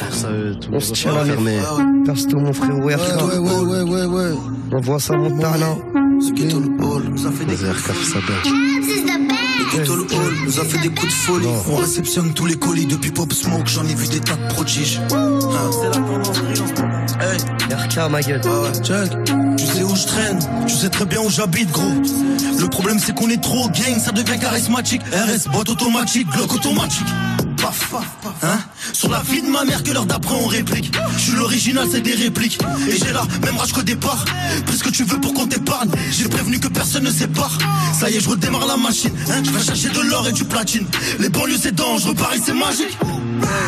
Ça, tout On se tient la mais Persto, mon frérot Ouais, ouais, ouais, ouais, ouais, ouais. On voit ça, Montana. Ce ghetto le hall, ça fait des fais ça. Le hall nous a fait des coups de folie. On réceptionne tous les colis depuis Pop Smoke, j'en ai vu des tas de prodiges. Hein. C'est la tendance Hey, RK, ma gueule. Check. Tu sais où je traîne, tu sais très bien où j'habite, gros. Le problème c'est qu'on est trop gang, ça devient charismatique. RS, boîte automatique, Glock automatique. Paf, paf, paf. Hein? Sur la vie de ma mère que l'heure d'après on réplique. Je suis l'original, c'est des répliques. Et j'ai la même rage qu'au départ. Plus que tu veux pour qu'on t'épargne. J'ai prévenu que personne ne sépare. Ça y est, je redémarre la machine. Hein je vais chercher de l'or et du platine. Les banlieues c'est dangereux, Paris c'est magique.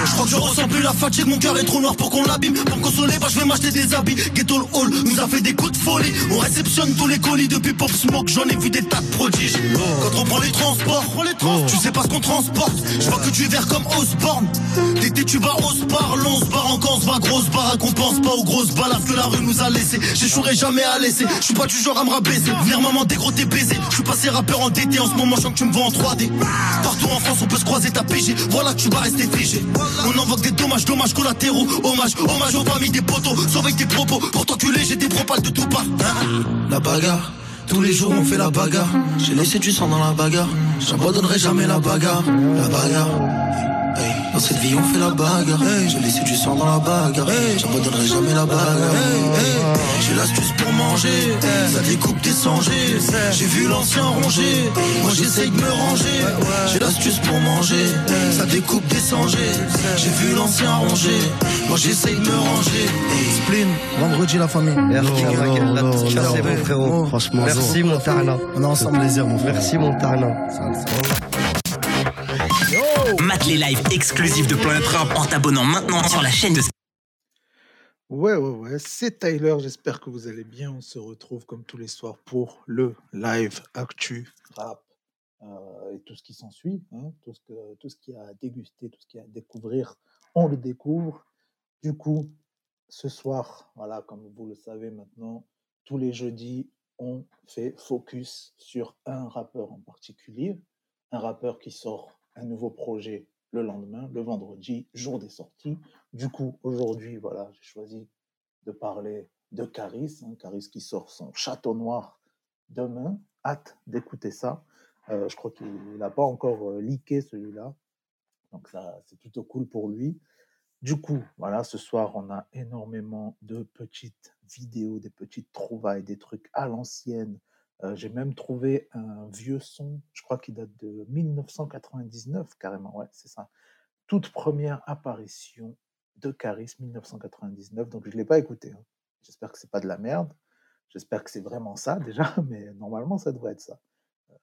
Je crois que je ressens plus la fatigue, mon cœur est trop noir pour qu'on l'abîme. Pour me consoler, bah je vais m'acheter des habits. Ghetto le Hall nous a fait des coups de folie. On réceptionne tous les colis depuis Pop Smoke, j'en ai vu des tas de prodiges. Quand on prend les transports, tu sais pas ce qu'on transporte. Je vois que tu es vert comme Osborne. D'été tu vas au spar, l'on se barre encore, on se va grosse barre. Qu'on pense pas aux grosses balades que la rue nous a laissé. J'échouerai jamais à laisser. Je suis pas du genre à me rabaisser. Venir maman des gros t'es baisé. Je suis passé rappeur en DT en ce moment, je que tu me vois en 3D. Partout en France, on peut se croiser ta PG. Voilà tu vas rester figé. On invoque des dommages, dommages collatéraux. Hommage, hommage aux familles des poteaux. Sauve avec tes propos. Pour t'enculer, j'ai des propales de tout part. La bagarre. Tous les jours on fait la bagarre. J'ai laissé du sang dans la bagarre. J'abandonnerai jamais la bagarre. La bagarre. Hey, dans cette vie on fait la bagarre. Hey, J'ai laissé du sang dans la bagarre. Hey, J'abandonnerai jamais la bagarre. Hey, hey, J'ai l'astuce pour manger. Ça découpe des sangers. J'ai vu l'ancien ronger. Moi j'essaye de me ranger. J'ai l'astuce pour manger. Ça découpe des sangers. J'ai vu l'ancien ronger. Moi j'essaye de me ranger. Hey. Spleen, vendredi la famille. Non. mon frérot. Franchement, Merci, Montana. On est ensemble les airs, mon frère. Merci, Montana. Mate les lives exclusifs de Planet Rap en t'abonnant maintenant sur la chaîne de Ouais, ouais, ouais, c'est Tyler, j'espère que vous allez bien. On se retrouve comme tous les soirs pour le live actu rap euh, et tout ce qui s'ensuit, hein, tout, ce que, tout ce qu'il y a à déguster, tout ce qu'il y a à découvrir, on le découvre. Du coup, ce soir, voilà, comme vous le savez maintenant, tous les jeudis, on fait focus sur un rappeur en particulier, un rappeur qui sort un nouveau projet le lendemain, le vendredi, jour des sorties. Du coup, aujourd'hui, voilà, j'ai choisi de parler de Caris, hein, Caris qui sort son Château Noir demain. Hâte d'écouter ça. Euh, je crois qu'il n'a pas encore euh, celui-là, donc ça, c'est plutôt cool pour lui. Du coup, voilà, ce soir, on a énormément de petites vidéos, des petites trouvailles, des trucs à l'ancienne. Euh, J'ai même trouvé un vieux son, je crois qu'il date de 1999 carrément, ouais, c'est ça. Toute première apparition de Caris 1999, donc je ne l'ai pas écouté. hein. J'espère que c'est pas de la merde. J'espère que c'est vraiment ça déjà, mais normalement ça devrait être ça. Euh,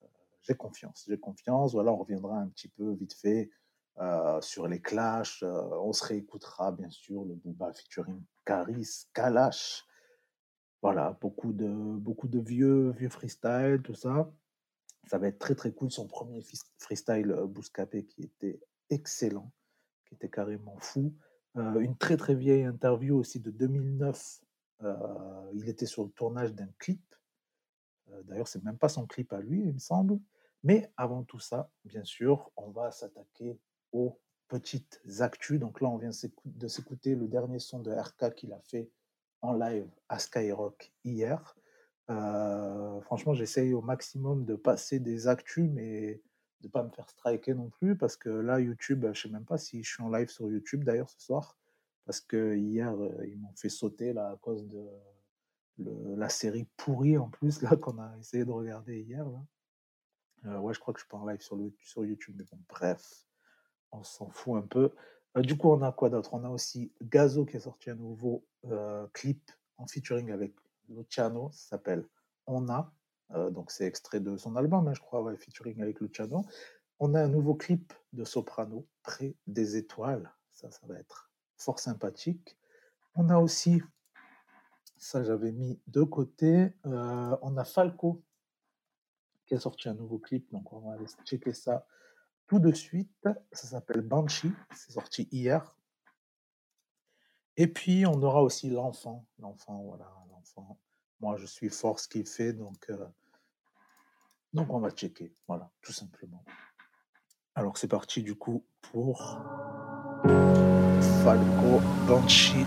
j'ai confiance, j'ai confiance. Voilà, on reviendra un petit peu vite fait euh, sur les clashs. on se réécoutera bien sûr le Booba featuring Caris, Kalash. Voilà, beaucoup de, beaucoup de vieux, vieux freestyle, tout ça. Ça va être très très cool. Son premier freestyle euh, Bouscapé qui était excellent, qui était carrément fou. Euh, une très très vieille interview aussi de 2009. Euh, il était sur le tournage d'un clip. Euh, D'ailleurs, c'est même pas son clip à lui, il me semble. Mais avant tout ça, bien sûr, on va s'attaquer aux petites actus. Donc là, on vient de s'écouter le dernier son de RK qu'il a fait en live à Skyrock hier. Euh, franchement, j'essaye au maximum de passer des actus, mais de pas me faire striker non plus, parce que là, YouTube, je sais même pas si je suis en live sur YouTube d'ailleurs ce soir, parce que hier, euh, ils m'ont fait sauter là à cause de la série pourrie en plus là qu'on a essayé de regarder hier. Là. Euh, ouais, je crois que je suis pas en live sur, le, sur YouTube, mais bon, bref, on s'en fout un peu. Euh, du coup, on a quoi d'autre? On a aussi Gazo qui a sorti un nouveau euh, clip en featuring avec Luciano, ça s'appelle On a. Euh, donc, c'est extrait de son album, hein, je crois, ouais, featuring avec Luciano. On a un nouveau clip de Soprano, Près des étoiles. Ça, ça va être fort sympathique. On a aussi, ça j'avais mis de côté, on a Falco qui a sorti un nouveau clip, donc on va aller checker ça tout de suite. Ça s'appelle Banshee, c'est sorti hier. Et puis on aura aussi l'enfant, l'enfant, voilà, l'enfant. Moi je suis fort ce qu'il fait, donc, euh, donc on va checker, voilà, tout simplement. Alors c'est parti du coup pour Falco, Banshee.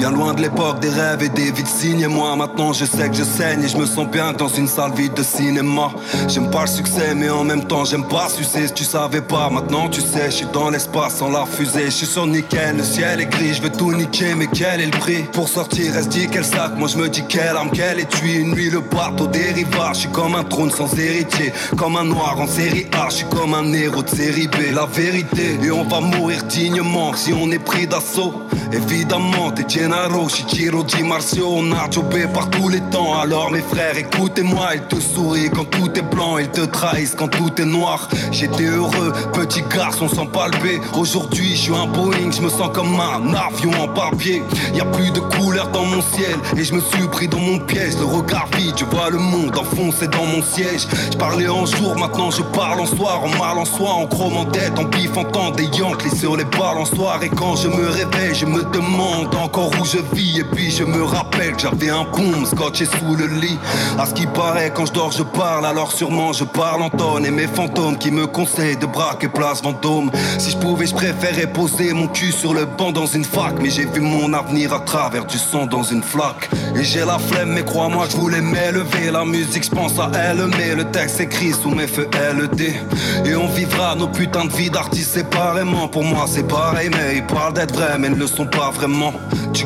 Bien loin de l'époque des rêves et des vies de signes Et moi maintenant je sais que je saigne Et je me sens bien dans une salle vide de cinéma. J'aime pas le succès mais en même temps j'aime pas sucer. Si tu savais pas maintenant tu sais Je suis dans l'espace sans la fusée. Je suis sur nickel, le ciel est gris Je veux tout niquer mais quel est le prix? Pour sortir est-ce dit quel sac? Moi je me dis quelle arme, quelle étui? Une nuit le bateau dériva Je suis comme un trône sans héritier Comme un noir en série A. Je suis comme un héros de série B. La vérité et on va mourir dignement Si on est pris d'assaut. Évidemment t'es Gennaro, Shichiro, Di Marcio Nacho B par tous les temps. Alors mes frères écoutez-moi Ils te sourient quand tout est blanc Ils te trahissent quand tout est noir. J'étais heureux, petit garçon sans palper Aujourd'hui je suis un Boeing Je me sens comme un avion en papier. Y a plus de couleurs dans mon ciel Et je me suis pris dans mon piège. Le regard vide, je vois le monde enfoncé dans mon siège. Je parlais en jour, maintenant je parle en soir. En mal en soi, en chrome en tête En pif en temps des Yankees sur les balançoires Et quand je me réveille, je me demande encore où je vis Et puis je me rappelle que j'avais un boom scotché sous le lit. À ce qui paraît quand je dors je parle Alors sûrement je parle en tonne Et mes fantômes qui me conseillent de braquer place Vendôme. Si je pouvais je préférais poser mon cul sur le banc dans une fac. Mais j'ai vu mon avenir à travers du sang dans une flaque. Et j'ai la flemme mais crois-moi je voulais m'élever. La musique je pense à elle mais le texte écrit sous mes feux LED Et on vivra nos putains de vie d'artistes séparément. Pour moi c'est pareil mais ils parlent d'être vrais mais ne le sont pas vraiment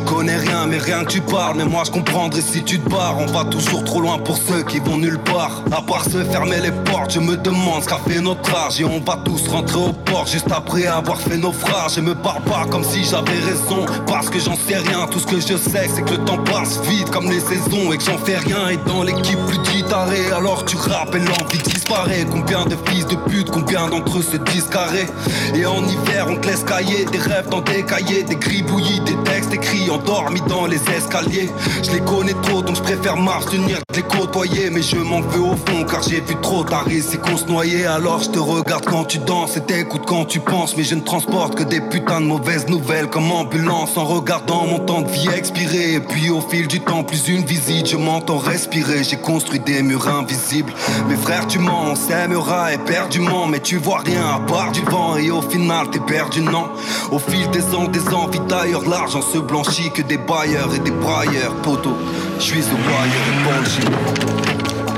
connais rien mais rien que tu parles. Mais moi je comprendrai si tu te barres. On va toujours trop loin pour ceux qui vont nulle part. À part se fermer les portes Je me demande ce qu'a fait notre âge. Et on va tous rentrer au port Juste après avoir fait naufrage. Et me parle pas comme si j'avais raison. Parce que j'en sais rien. Tout ce que je sais c'est que le temps passe vite Comme les saisons. Et que j'en fais rien. Et dans l'équipe plus de guitarés Alors tu rappelles l'envie disparaît. Combien de fils de pute Combien d'entre eux se disent carrés? Et en hiver on te laisse cailler Des rêves dans des cahiers Des gribouillis, des textes écrits Endormis dans les escaliers. Je les connais trop donc je préfère m'abstenir de les côtoyer. Mais je m'en veux au fond car j'ai vu trop tard ici qu'on se noyait. Alors je te regarde quand tu danses et t'écoutes quand tu penses. Mais je ne transporte que des putains de mauvaises nouvelles Comme ambulance en regardant mon temps de vie expirer. Et puis au fil du temps plus une visite Je m'entends respirer. J'ai construit des murs invisibles. Mes frères tu mens on s'aimera éperdument. Mais tu vois rien à part du vent. Et au final t'es perdu non. Au fil des ans des envies d'ailleurs L'argent se blanchit que des bailleurs et des brailleurs Poteau, je suis au bailleur et Banshee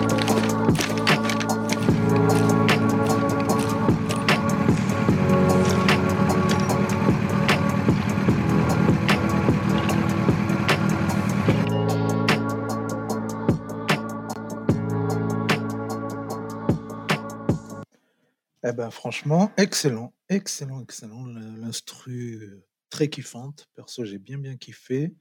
Eh ben franchement, excellent, excellent, excellent. Le- L'instru euh, très kiffante. Perso, j'ai bien bien kiffé.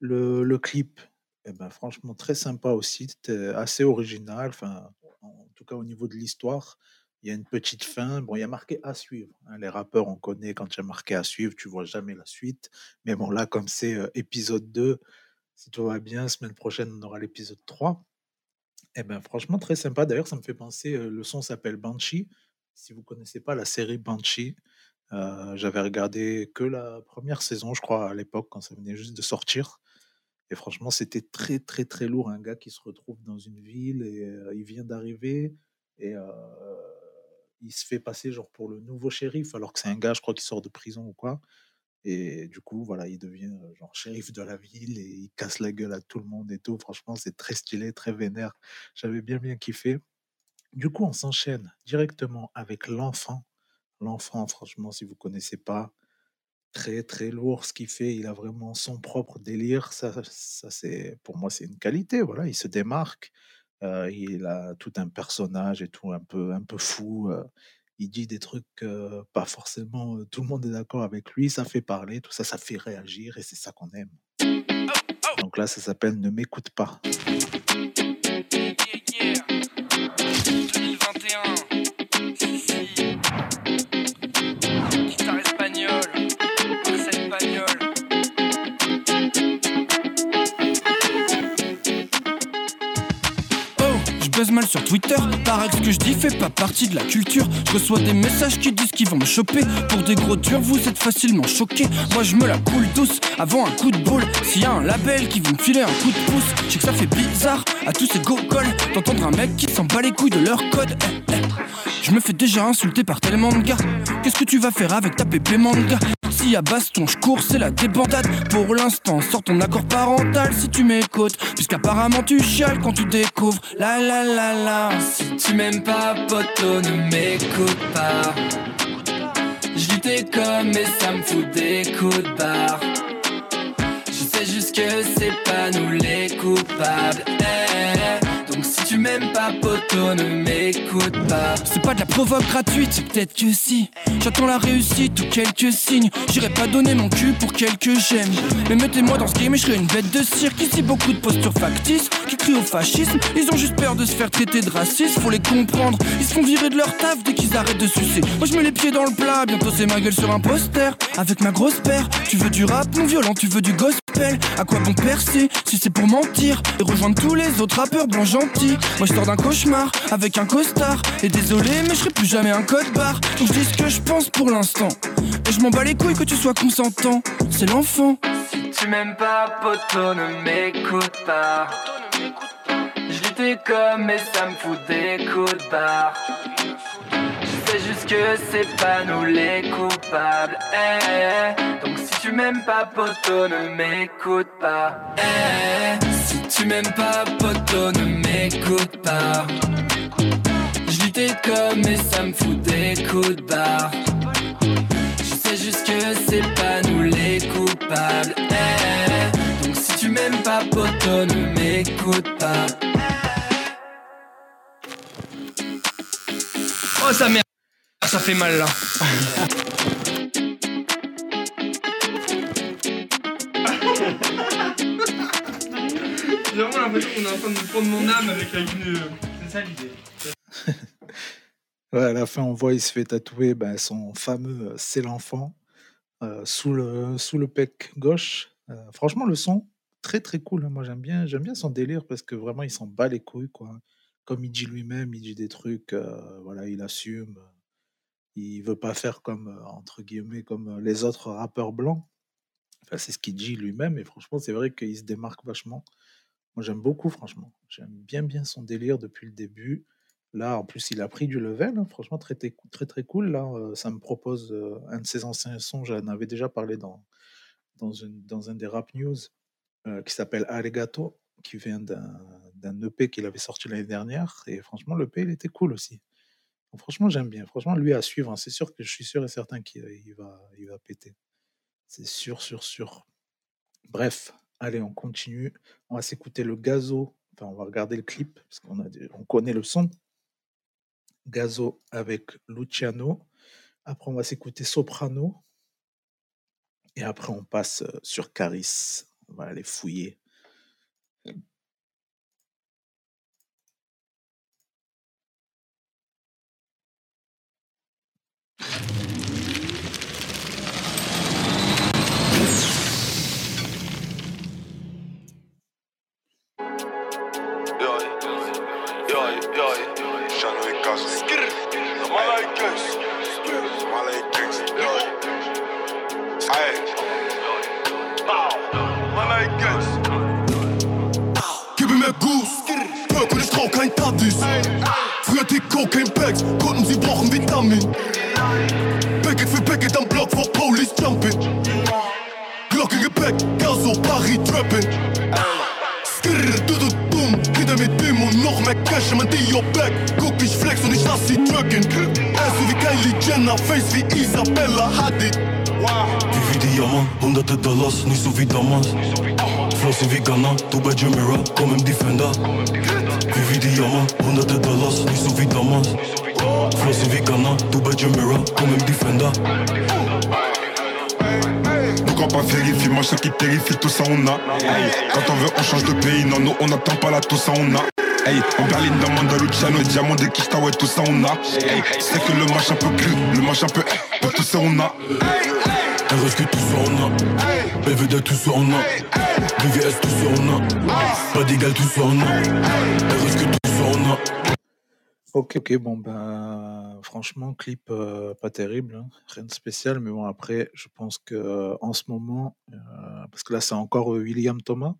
Le, clip, eh ben franchement très sympa aussi. C'était assez original. Enfin, en tout cas au niveau de l'histoire, il y a une petite fin. Bon, il y a marqué à suivre. hein. Les rappeurs, on connaît quand il y a marqué à suivre, tu vois jamais la suite. Mais bon, là, comme c'est euh, épisode 2, si tout va bien, semaine prochaine, on aura l'épisode 3. Eh ben franchement très sympa. D'ailleurs, ça me fait penser. euh, le son s'appelle Banshee. Si vous connaissez pas la série Banshee, euh, j'avais regardé que la première saison, je crois, à l'époque, quand ça venait juste de sortir. Et franchement, c'était très, très, très lourd. Un gars qui se retrouve dans une ville et euh, il vient d'arriver et euh, il se fait passer genre pour le nouveau shérif, alors que c'est un gars, je crois, qui sort de prison ou quoi. Et du coup, voilà, il devient genre shérif de la ville et il casse la gueule à tout le monde et tout. Franchement, c'est très stylé, très vénère. J'avais bien, bien kiffé. Du coup, on s'enchaîne directement avec l'enfant. L'enfant, franchement, si vous connaissez pas, très très lourd ce qu'il fait. Il a vraiment son propre délire. Ça, ça c'est pour moi, c'est une qualité. Voilà, il se démarque. Euh, il a tout un personnage et tout un peu un peu fou. euh, il dit des trucs euh, pas forcément. euh, tout le monde est d'accord avec lui. Ça fait parler. Tout ça, ça fait réagir et c'est ça qu'on aime. Donc là, ça s'appelle Ne m'écoute pas. 2021. Mal sur Twitter. Paraît que ce que je dis fait pas partie de la culture. Je reçois des messages qui disent qu'ils vont me choper. Pour des gros durs, vous êtes facilement choqués. Moi je me la coule douce avant un coup de boule. S'il y a un label qui veut me filer un coup de pouce, je sais que ça fait bizarre à tous ces gogoles d'entendre un mec qui s'en bat les couilles de leur code. Eh, eh. Je me fais déjà insulter par tellement de gars. Qu'est-ce que tu vas faire avec ta pépé manga? Si à baston je cours, c'est la débandade. Pour l'instant, sors ton accord parental si tu m'écoutes. Puisqu'apparemment tu chiales quand tu découvres. La la la la. Si tu m'aimes pas, poto, ne m'écoute pas. Je comme mais ça me fout des coups de barre. Je sais juste que c'est pas nous les coupables. Eh, Donc si tu m'aimes pas, poto, ne m'écoute pas. C'est pas de la provoque gratuite, peut-être que si. J'attends la réussite ou quelques signes. J'irai pas donner mon cul pour quelques j'aime. Mais mettez-moi dans ce game et je serai une bête de cirque. Ici, beaucoup de postures factices qui crient au fascisme. Ils ont juste peur de se faire traiter de raciste, faut les comprendre. Ils se font virer de leur taf dès qu'ils arrêtent de sucer. Moi, je mets les pieds dans le plat, bientôt c'est ma gueule sur un poster. Avec ma grosse paire, tu veux du rap non violent, tu veux du gospel. À quoi bon percer si c'est pour mentir? Et rejoindre tous les autres rappeurs blancs Moi, je sors d'un cauchemar avec un costard. Et désolé, mais je serai plus jamais un code barre. Donc je dis ce que je pense pour l'instant. Et je m'en bats les couilles que tu sois consentant. C'est l'enfant. Si tu m'aimes pas, poto, ne m'écoute pas. Je tes comme mais ça me fout des coups de barre. Je sais juste que c'est pas nous les coupables. eh. Donc si tu m'aimes pas, poto, ne m'écoute pas. eh. Si tu m'aimes pas, poto, ne m'écoute pas. Je vis tes comme mais ça me fout des coups de barre. Je sais juste que c'est pas nous les coupables. eh. Donc si tu m'aimes pas, poto, ne m'écoute pas. Oh sa mère, ça fait mal là. L'impression qu'on est en train de prendre mon âme avec une. C'est ça l'idée. Ouais, à la fin, on voit, il se fait tatouer ben, son fameux euh, C'est l'enfant euh, sous, le, sous le pec gauche. Euh, franchement, le son, très très cool. hein. Moi, j'aime bien, j'aime bien son délire parce que vraiment, il s'en bat les couilles. Quoi. Comme il dit lui-même, il dit des trucs, euh, voilà, il assume. Il veut pas faire comme, euh, entre guillemets, comme euh, les autres rappeurs blancs. Enfin, c'est ce qu'il dit lui-même. Et franchement, c'est vrai qu'il se démarque vachement. Moi, j'aime beaucoup, franchement. J'aime bien, bien son délire depuis le début. Là, en plus, il a pris du level. hein. Franchement, très, très, cool. Là, euh, ça me propose euh, un de ses anciens sons. J'en avais déjà parlé dans, dans, une, dans un des rap news euh, qui s'appelle Arigato, qui vient d'un EP qu'il avait sorti l'année dernière. Et franchement, l'EP, il était cool aussi. Franchement, j'aime bien. Franchement, lui à suivre. hein. C'est sûr que je suis sûr et certain qu'il il va, il va péter. C'est sûr, sûr, sûr. Bref, allez, on continue. On va s'écouter le gazo. Enfin, on va regarder le clip, parce qu'on on connaît le son. Gazo avec Luciano. Après, on va s'écouter Soprano. Et après, on passe euh, sur Caris. On va aller fouiller. Gib mir mehr Goose. Und ich trau kein Tattis. Früher die Cocaine Bags, konnten sie brauchen Vitamin. Packet für Packet am Block vor Police Jumping. Glock im Gepäck, Gaso, Paris Trapping. Mehr Cash in mein Dio-Bag. Guck, ich flex und ich lass sie drücken. Er so wie Kylie Jenner, Face wie Isabella Hadid. Wie wie Diamant, hunderte Dollars, nicht so wie damals. Flossen wie Ghana, du bei Jamira, komm im Defender. Wie wie Diamant, hunderte Dollars, nicht so wie damals. Flossen wie Ghana, du bei Jamira, komm im Defender. Pas vérifie, machin qui terrifie, tout ça on a. Quand on veut, on change de pays, non, nous on n'attend pas là, tout ça on a. Hey, en Berlin, dans Mandaluciano, Diamant de Kishta, ouais, tout ça on a. Hey, c'est que le match un peu cru, le match un peu, eh, tout ça on a. RS que tout ça on a. BVD tout ça on a. VVS tout ça on a. Pas d'égal tout ça on a. RS que tout ça on a. Ok, ok, bon, ben, franchement, clip euh, pas terrible, hein, rien de spécial, mais bon, après, je pense que euh, en ce moment, euh, parce que là, c'est encore euh, William Thomas,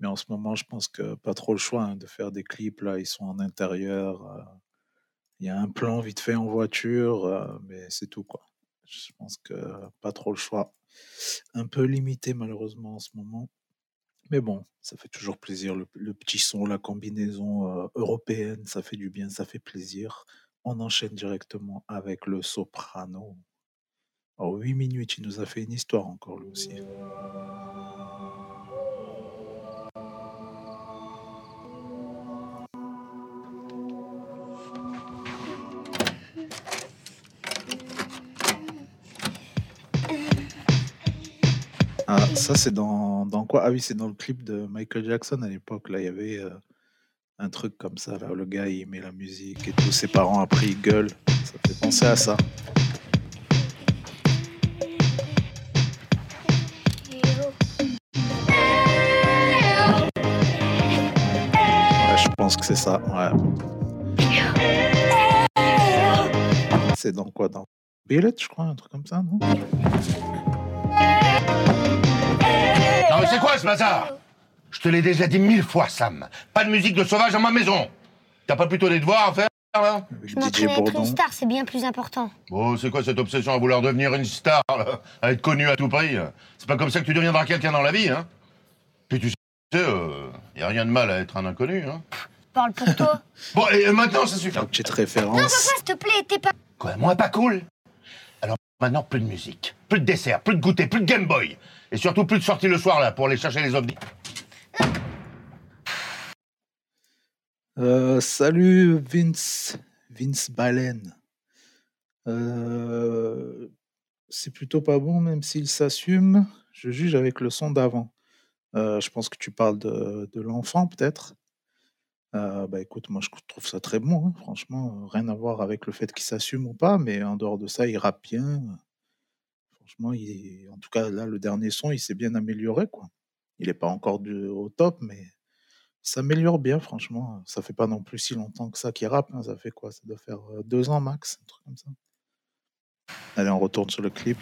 mais en ce moment, je pense que pas trop le choix hein, de faire des clips, là, ils sont en intérieur, euh, il y a un plan vite fait en voiture, euh, mais c'est tout, quoi. Je pense que pas trop le choix. Un peu limité, malheureusement, en ce moment. Mais bon, ça fait toujours plaisir. Le, petit son, la combinaison euh, européenne, ça fait du bien, ça fait plaisir. On enchaîne directement avec le soprano. En 8 minutes, il nous a fait une histoire encore, lui aussi. Ah, ça, c'est dans, dans quoi? Ah oui, c'est dans le clip de Michael Jackson à l'époque. Là, il y avait euh, un truc comme ça. Là, le gars, il met la musique et tous ses parents après, ils gueulent. Ça fait penser à ça. Je pense que c'est ça. Ouais. C'est dans quoi? Dans Billet, je crois, un truc comme ça, Non? Mais c'est quoi ce bazar? Je te l'ai déjà dit mille fois, Sam. Pas de musique de sauvage dans ma maison. T'as pas plutôt des devoirs à faire, là? Je m'entraîne à être une star, c'est bien plus important. Bon, c'est quoi cette obsession à vouloir devenir une star, là? À être connu à tout prix C'est pas comme ça que tu deviendras quelqu'un dans la vie, hein Puis tu sais, euh, y a rien de mal à être un inconnu, hein Parle pour toi. Bon, et maintenant, ça suffit. Petite non, référence. papa, s'il te plaît, t'es pas. Quoi, moi pas cool? Alors maintenant, plus de musique, plus de dessert, plus de goûter, plus de Game Boy. Et surtout, plus de sorties le soir, là, pour aller chercher les ovnis. Euh, salut Vince, Vince Balen. Euh, c'est plutôt pas bon, même s'il s'assume. Je juge avec le son d'avant. Euh, je pense que tu parles de, l'enfant, peut-être. Euh, bah écoute, moi je trouve ça très bon, hein, franchement, rien à voir avec le fait qu'il s'assume ou pas, mais en dehors de ça, il rappe bien. Franchement, il en tout cas, là, le dernier son, il s'est bien amélioré, quoi. Il n'est pas encore du- au top, mais il s'améliore bien, franchement. Ça fait pas non plus si longtemps que ça qu'il rappe, hein, Ça fait quoi? Ça doit faire euh, deux ans max, un truc comme ça. Allez, on retourne sur le clip.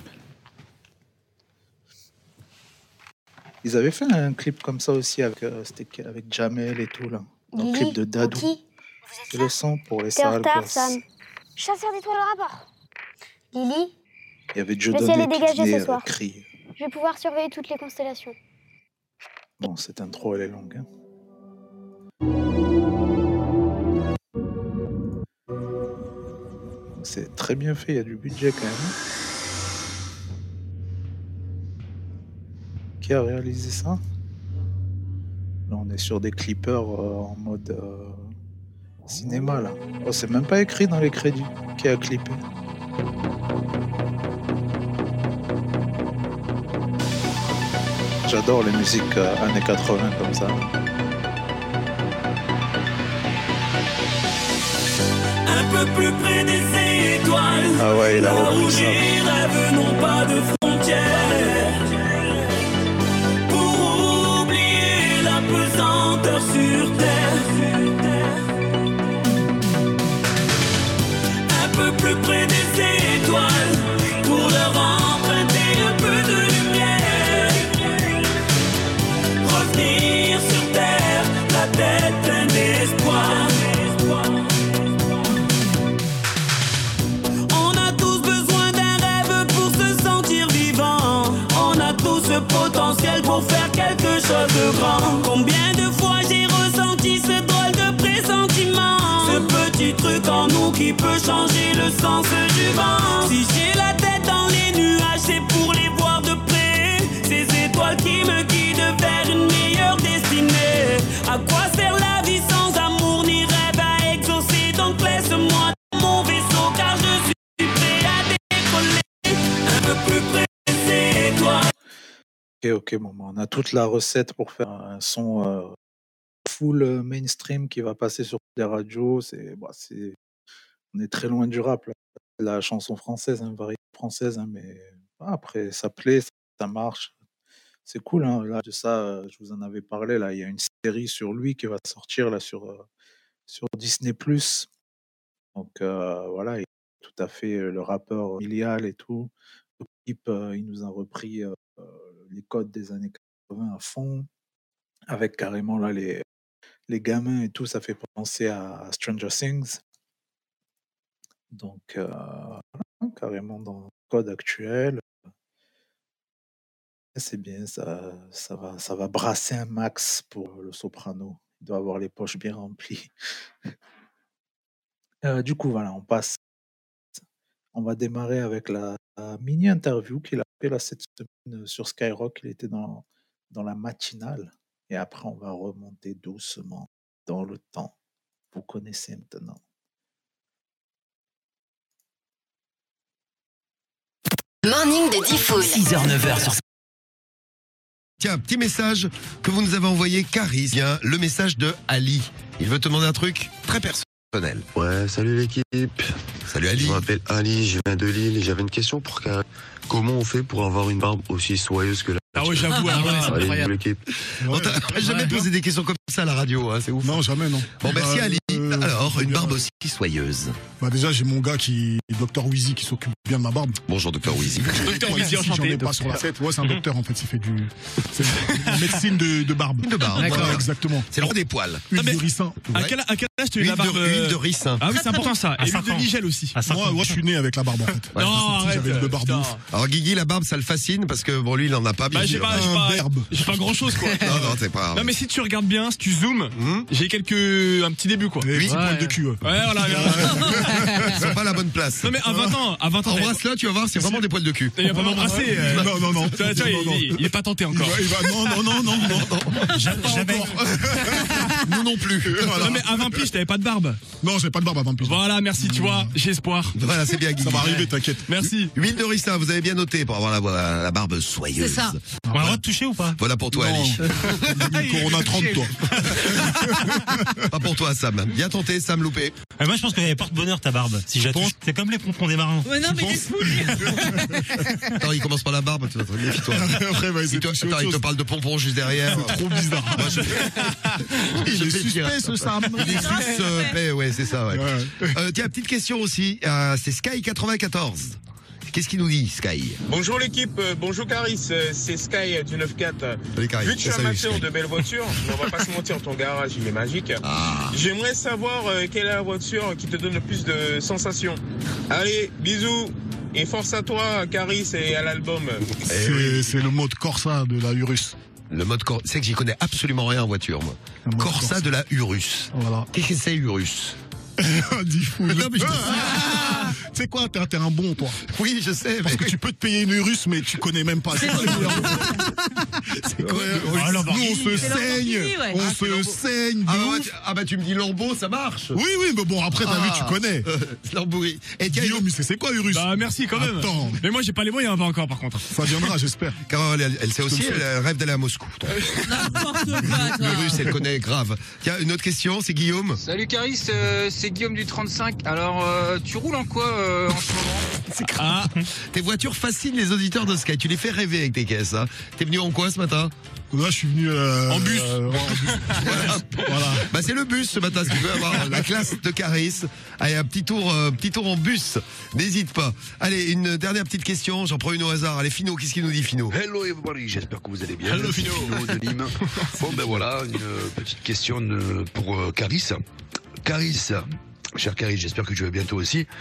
Ils avaient fait un clip comme ça aussi avec, euh, avec Jamel et tout, là. Dans le clip de Dadou. C'est le son pour les. Sam. Chasseur d'étoiles au rapport. Lily, Il y avait Le Dieudonné ciel est qui dégagé venait ce euh, soir. je vais pouvoir surveiller toutes les constellations. Bon, cette intro, elle est longue. hein. C'est très bien fait, il y a du budget quand même. Qui a réalisé ça? Là, on est sur des clippers euh, en mode euh, cinéma, là. Oh, c'est même pas écrit dans les crédits qui a clippé. J'adore les musiques euh, années 80 comme ça. Un peu plus près des étoiles. Ah ouais, il a repris ça. rêves n'ont pas de frontières. Pour oublier la pesanteur sur terre. Un peu plus près des Combien de fois j'ai ressenti ce drôle de pressentiment? Ce petit truc en nous qui peut changer le sens du vent. Si j'ai la Ok, bon, bah, on a toute la recette pour faire un son euh, full euh, mainstream qui va passer sur des radios. Bah, c'est, on est très loin du rap. La chanson française, hein, variété française, hein, mais après, ça plaît, ça, marche. C'est cool, hein. Là, de ça, je vous en avais parlé, là. Il y a une série sur lui qui va sortir, là, sur, euh, sur Disney+. Donc voilà, et tout à fait le rappeur Milial et tout. Il nous a repris les codes des années 80 à fond, avec carrément là les, les gamins et tout, ça fait penser à Stranger Things. Donc euh, carrément dans le code actuel. C'est bien, ça, ça va, ça va brasser un max pour le soprano. Il doit avoir les poches bien remplies. Euh, du coup, voilà, on passe. On va démarrer avec la, la mini-interview qu'il a là, cette semaine euh, sur Skyrock. Il était dans, dans la matinale. Et après, on va remonter doucement dans le temps. Vous connaissez maintenant. Morning de Diffoul. 6h, 9h sur Tiens, petit message que vous nous avez envoyé, Caris. Bien, le message de Ali. Il veut te demander un truc très personnel. Ouais, salut l'équipe. Salut Ali. Je m'appelle Ali, je viens de Lille et j'avais une question pour Karim. Comment on fait pour avoir une barbe aussi soyeuse que la Ah ouais, j'avoue, ah ouais, c'est Allez, incroyable. l'équipe. On t'a jamais posé des questions comme ça à la radio, hein, c'est ouf. Non, jamais, non. Bon, merci Bah, Ali. Euh, Alors, une barbe aussi soyeuse. Bah déjà, j'ai mon gars qui, Dr Wheezy, qui s'occupe bien de ma barbe. Bonjour Dr Wheezy. Docteur Wheezy, J'en ai pas sur la tête. Ouais, c'est un docteur en fait. Il fait du c'est une médecine de, de barbe. De barbe. Voilà, D'accord. exactement. C'est le roi des poils. Huile de ricin. À quel, à quel âge tu as eu Huile la de- barbe euh, huile de ricin. Ah oui, c'est important ça. Et l'huile cinq de. Nigel aussi. Moi, moi, je suis né avec la barbe en fait. Ouais, Non. J'avais le barbe putain. ouf. Alors Guigui, la barbe, ça le fascine parce que bon, lui, il en a pas. Bah, j'ai pas, j'ai Un pas, verbe. j'ai pas grand chose quoi. Non, non, c'est pas. Non mais si tu regardes bien, si tu zoomes, Hmm j'ai quelques un petit début quoi. Et Ouais, petit poil de cul. ouais. voilà. Ils sont pas la bonne place. non mais à 20 ans, à 20 ans. Embrasse-le, tu vas voir, c'est vraiment des poils de cul. Il va pas m'embrasser. euh. Non, non, non. Il, est pas tenté encore. va, va- non, non, non, non, non, non. Jamais. Nous non plus. Non mais à 20 piges, t'avais pas de barbe. Non, j'ai pas de barbe à 20 piges. Voilà, merci, tu vois, j'ai espoir. Voilà, c'est bien Guigui. Ça va arriver, t'inquiète. Merci. Huile de ricin, vous avez bien noté pour avoir la, la barbe soyeuse. C'est ça. On a le droit de toucher ou pas? Voilà pour toi, Non. Ali. Corona 30, toi. Pas pour toi, Sam. Bien tenté, Sam loupé. Euh, moi, je pense qu'elle porte bonheur ta barbe. Si je touche, c'est comme les pompons des marins. Ouais, non, mais il. Attends, il commence par la barbe, tu vas te méfie-toi. Après, va Il toucher attends, il te parle de pompons juste derrière. Trop bizarre. Moi, je- Il est dire. suspect, ce Sam. Il est suspect, ouais, c'est ça, ouais. Ouais. Euh, tiens, petite question aussi. Euh, c'est Sky94. Qu'est-ce qu'il nous dit, Sky? Bonjour l'équipe, euh, bonjour Caris, euh, c'est Sky euh, du 9-4. Salut, Caris. Vu que je suis amateur Sky. de belles voitures, on va pas se mentir, ton garage il est magique. Ah. J'aimerais savoir euh, quelle est la voiture qui te donne le plus de sensations. Allez, bisous et force à toi Caris et à l'album. C'est c'est le mode Corsa de la Urus. Le mode Corsa. C'est que j'y connais absolument rien en voiture, moi. Corsa de la Urus. Voilà. Qu'est-ce que c'est, Urus? Non, mais je- Tu sais quoi, t'es un bon, toi. Oui, je sais, Parce mais. que tu peux te payer une Urus, mais tu connais même pas. C'est C'est Urus Nous, Lamborghini. on se C'est saigne. On Ah, c'est se saigne. Ah bah, tu- ah bah tu me dis Lambo, ça marche. Oui, oui, mais bon, après, t'as vu, tu connais. Euh, Lamborghini. Et tiens, Guillaume, mais c'est c'est quoi Urus Bah merci quand même. Attends. Mais moi j'ai pas les moyens pas encore par contre. Ça viendra, j'espère. Carole, elle, elle sait aussi, le elle, rêve d'aller à Moscou. N'importe quoi, russe, elle connaît grave. Tiens, une autre question, c'est Guillaume. Salut Caris, euh, c'est Guillaume du 35. Alors, euh, tu roules en quoi euh, en ce moment Ah, tes voitures fascinent les auditeurs de Sky. Tu les fais rêver avec tes caisses. Hein. T'es venu en quoi ce matin? Là, je suis venu. euh, En bus. euh, ouais, en bus. Voilà. Voilà. Bah c'est le bus ce matin. Si tu veux avoir la classe de Caris, allez un petit tour, euh, petit tour en bus. N'hésite pas. Allez, une dernière petite question. J'en prends une au hasard. Allez, Fino, qu'est-ce qu'il nous dit Fino? Hello everybody, j'espère que vous allez bien. Hello, Fino. de Nîmes. Bon ben voilà, une petite question pour Caris. Caris, cher Caris, j'espère que tu vas bientôt aussi.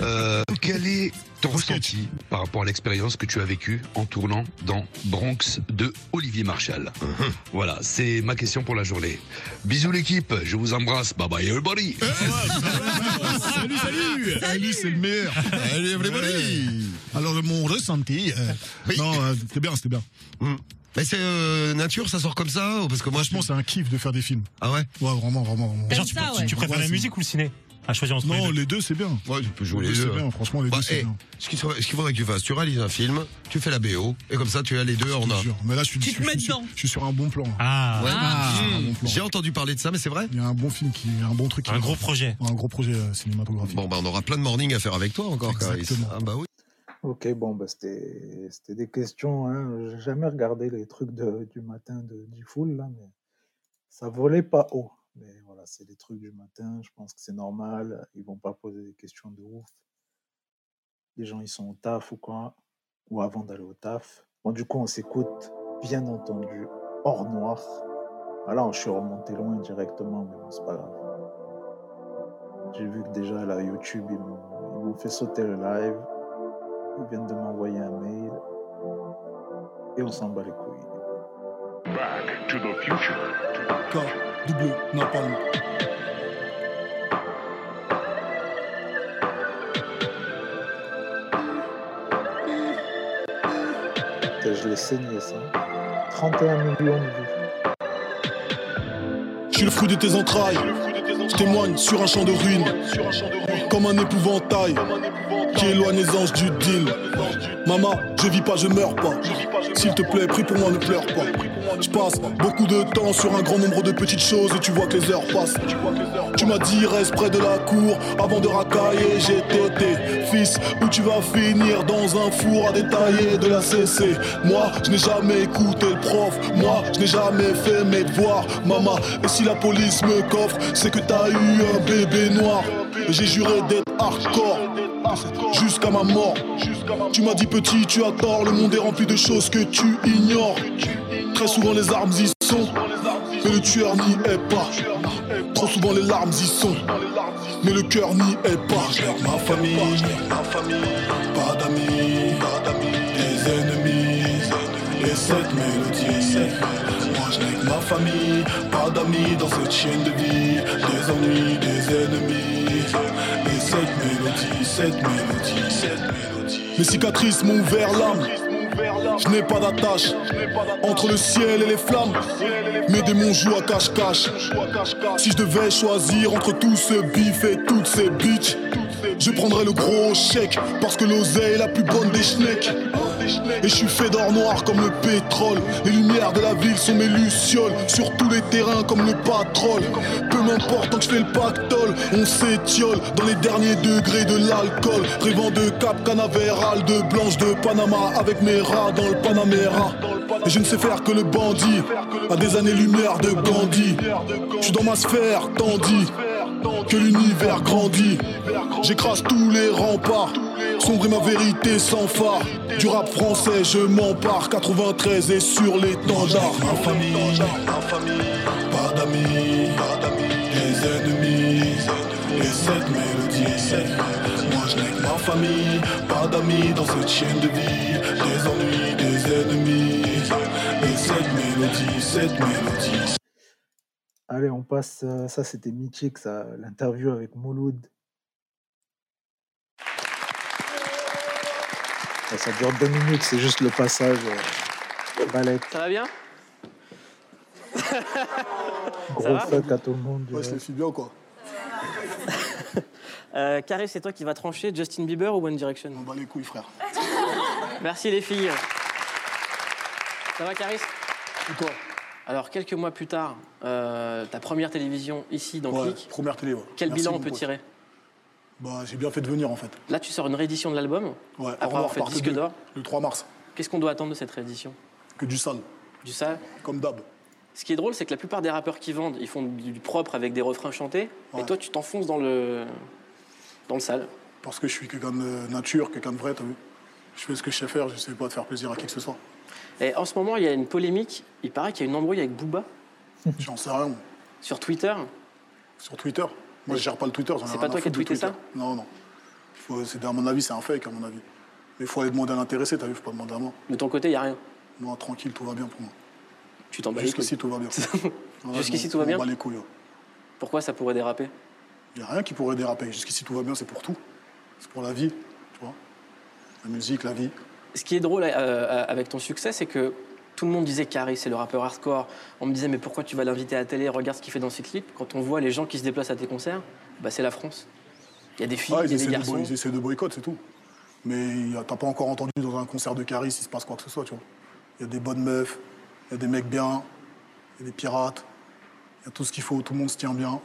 Euh, quel est ton ressenti par rapport à l'expérience que tu as vécue en tournant dans Bronx de Olivier Marshall Voilà, c'est ma question pour la journée. Bisous l'équipe, je vous embrasse. Bye bye everybody. Salut, salut Salut, c'est le meilleur Allez, everybody Alors, mon ressenti... euh, Non, euh, c'était bien, c'était bien. Hmm. Mais c'est euh, nature, ça sort comme ça ou Parce que moi, je Franchement, c'est un kiff de faire des films. Ah ouais? Ouais, vraiment, vraiment, vraiment. Genre, tu, ça, tu- ouais. tu préfères Ouais, la musique ou le ciné? À choisir entre Non, les deux. les deux, c'est bien. Ouais, tu peux jouer Les les deux, bien. Franchement, les Bah, deux, c'est eh, bien. ce qu'il faudrait, ce qu'il faudrait que tu fasses, tu réalises un film, tu fais la BO, et comme ça, tu as les deux en un. Mais là, je suis, Tu je te suis- mets dedans. je suis sur un bon plan. Ah, Ouais. Ah. Bon. J'ai entendu parler de ça, mais c'est vrai Il y a un bon film, qui, un bon truc. qui un gros projet. Un gros projet euh, cinématographique. Bon, bah, on aura plein de morning à faire avec toi encore. Exactement. Ah, bah oui. Ok, bon, bah, c'était c'était des questions. Hein. J'ai jamais regardé les trucs de, du matin de, du full, là, mais ça volait pas haut. Voilà, c'est des trucs du matin. Je pense que c'est normal. Ils vont pas poser des questions de ouf. Les gens, ils sont au taf ou quoi, ou avant d'aller au taf. Bon, du coup, on s'écoute, bien entendu, hors noir. Voilà, je suis remonté loin directement, mais bon, c'est pas grave. J'ai vu que déjà, là, YouTube, ils m'ont fait sauter le live. Ils viennent de m'envoyer un mail. Et on s'en bat les couilles. Back to the future. Double, napalm. Je l'ai saigné, ça. 31 millions de vues. Je suis le fruit de tes entrailles. Je témoigne sur un champ de ruines. Comme un épouvantail qui éloigne les anges du deal. Maman, je vis pas, je meurs pas. S'il te plaît, prie pour moi, ne pleure pas. Je passe beaucoup de temps sur un grand nombre de petites choses et tu vois que les heures passent. Tu m'as dit reste près de la cour avant de racailler. J'ai tété, fils, où tu vas finir dans un four à détailler de la CC. Moi, je n'ai jamais écouté le prof. Moi, je n'ai jamais fait mes devoirs. Maman, et si la police me coffre, c'est que t'as eu un bébé noir. J'ai juré d'être hardcore jusqu'à ma mort. Tu m'as dit petit, tu as tort, le monde est rempli de choses que tu ignores. Très souvent les armes y sont, mais le tueur n'y est pas. Trop souvent les larmes y sont, mais le cœur n'y est pas. Ma famille, ma famille, pas d'amis, des ennemis, et cette mélodie. Moi je n'ai que ma famille, pas d'amis dans cette chaîne de vie, des ennuis, des ennemis, et cette mélodie, cette mélodie, cette mélodie. Mes cicatrices m'ont ouvert l'âme. Je n'ai pas d'attache entre le ciel et les flammes. Mes démons jouent à cache-cache. Si je devais choisir entre tout ce bif et toutes ces bitches, je prendrais le gros chèque parce que l'oseille est la plus bonne des schnecks. Et je suis fait d'or noir comme le pétrole. Les lumières de la ville sont mes lucioles. Sur tous les terrains comme le patrol. Peu m'importe tant que je fais le pactole. On s'étiole dans les derniers degrés de l'alcool. Rêvant de Cap Canaveral, de Blanche de Panama. Avec mes rats dans le Panamera. Et je ne sais faire que le bandit. À des années-lumière de Gandhi. Je suis dans ma sphère, tandis que l'univers grandit. J'écrase tous les remparts. Sombre est ma vérité sans phare. Du rap français, je m'empare. 93 et sur l'étendard. Ma famille, ma famille, pas d'amis, pas d'amis, des ennemis. Et cette mélodie, moi je n'ai que ma famille, pas d'amis dans cette chaîne de vie. Des ennuis, des ennemis. Et cette mélodie, cette mélodie. Allez, on passe. euh, Ça, c'était mythique, ça. L'interview avec Mouloud. Ça, ça dure deux minutes, c'est juste le passage. euh, balèque. Ça va bien? Gros fuck à tout le monde. Ouais, je les suis bien quoi. euh, Carré, c'est toi qui vas trancher Justin Bieber ou One Direction? On bat les couilles, frère. Merci les filles. Ça va, Caris Et toi? Alors, quelques mois plus tard, euh, ta première télévision ici dans Ouais, Click. première télé, ouais. Quel Merci, bilan on peut pote. tirer Bah, j'ai bien fait de venir en fait. Là, tu sors une réédition de l'album. Ouais, Après avoir fait disque d'or. Le 3 mars. Qu'est-ce qu'on doit attendre de cette réédition? Que du sale. Du sale? Comme d'hab. Ce qui est drôle, c'est que la plupart des rappeurs qui vendent, ils font du propre avec des refrains chantés. Et toi, tu t'enfonces dans le, dans le sale. Parce que je suis quelqu'un de nature, quelqu'un de vrai, t'as vu? Je fais ce que je sais faire, je sais pas de faire plaisir à qui que ce soit. Et en ce moment, il y a une polémique. Il paraît qu'il y a une embrouille avec Booba. J'en sais rien. Sur Twitter. Sur Twitter Moi, je gère pas le Twitter. C'est pas toi qui as tweeté ça. Non, non. Faut- c'est- à mon avis, c'est un fake, à mon avis. Mais il faut aller demander à l'intéressé, t'as vu Faut pas demander à moi. De ton côté, il n'y a rien. Non, tranquille, tout va bien pour moi. Tu t'en bats Jusqu'ici, tout va bien. Jusqu'ici, tout va bien les couilles. Pourquoi ça pourrait déraper? Il n'y a rien qui pourrait déraper. Jusqu'ici, tout va bien, c'est pour tout. C'est pour la vie, tu vois. La musique, la vie. Ce qui est drôle euh, avec ton succès, c'est que tout le monde disait Carrie, c'est le rappeur hardcore. On me disait, mais pourquoi tu vas l'inviter à la télé Regarde ce qu'il fait dans ses clips. Quand on voit les gens qui se déplacent à tes concerts, bah, c'est la France. Il y a des filles, Ah, il y a des de, garçons. ils essaient de boycott, c'est tout. Mais t'as pas encore entendu dans un concert de Caris, il se passe quoi que ce soit, tu vois. Il y a des bonnes meufs, il y a des mecs bien, il y a des pirates, il y a tout ce qu'il faut, tout le monde se tient bien.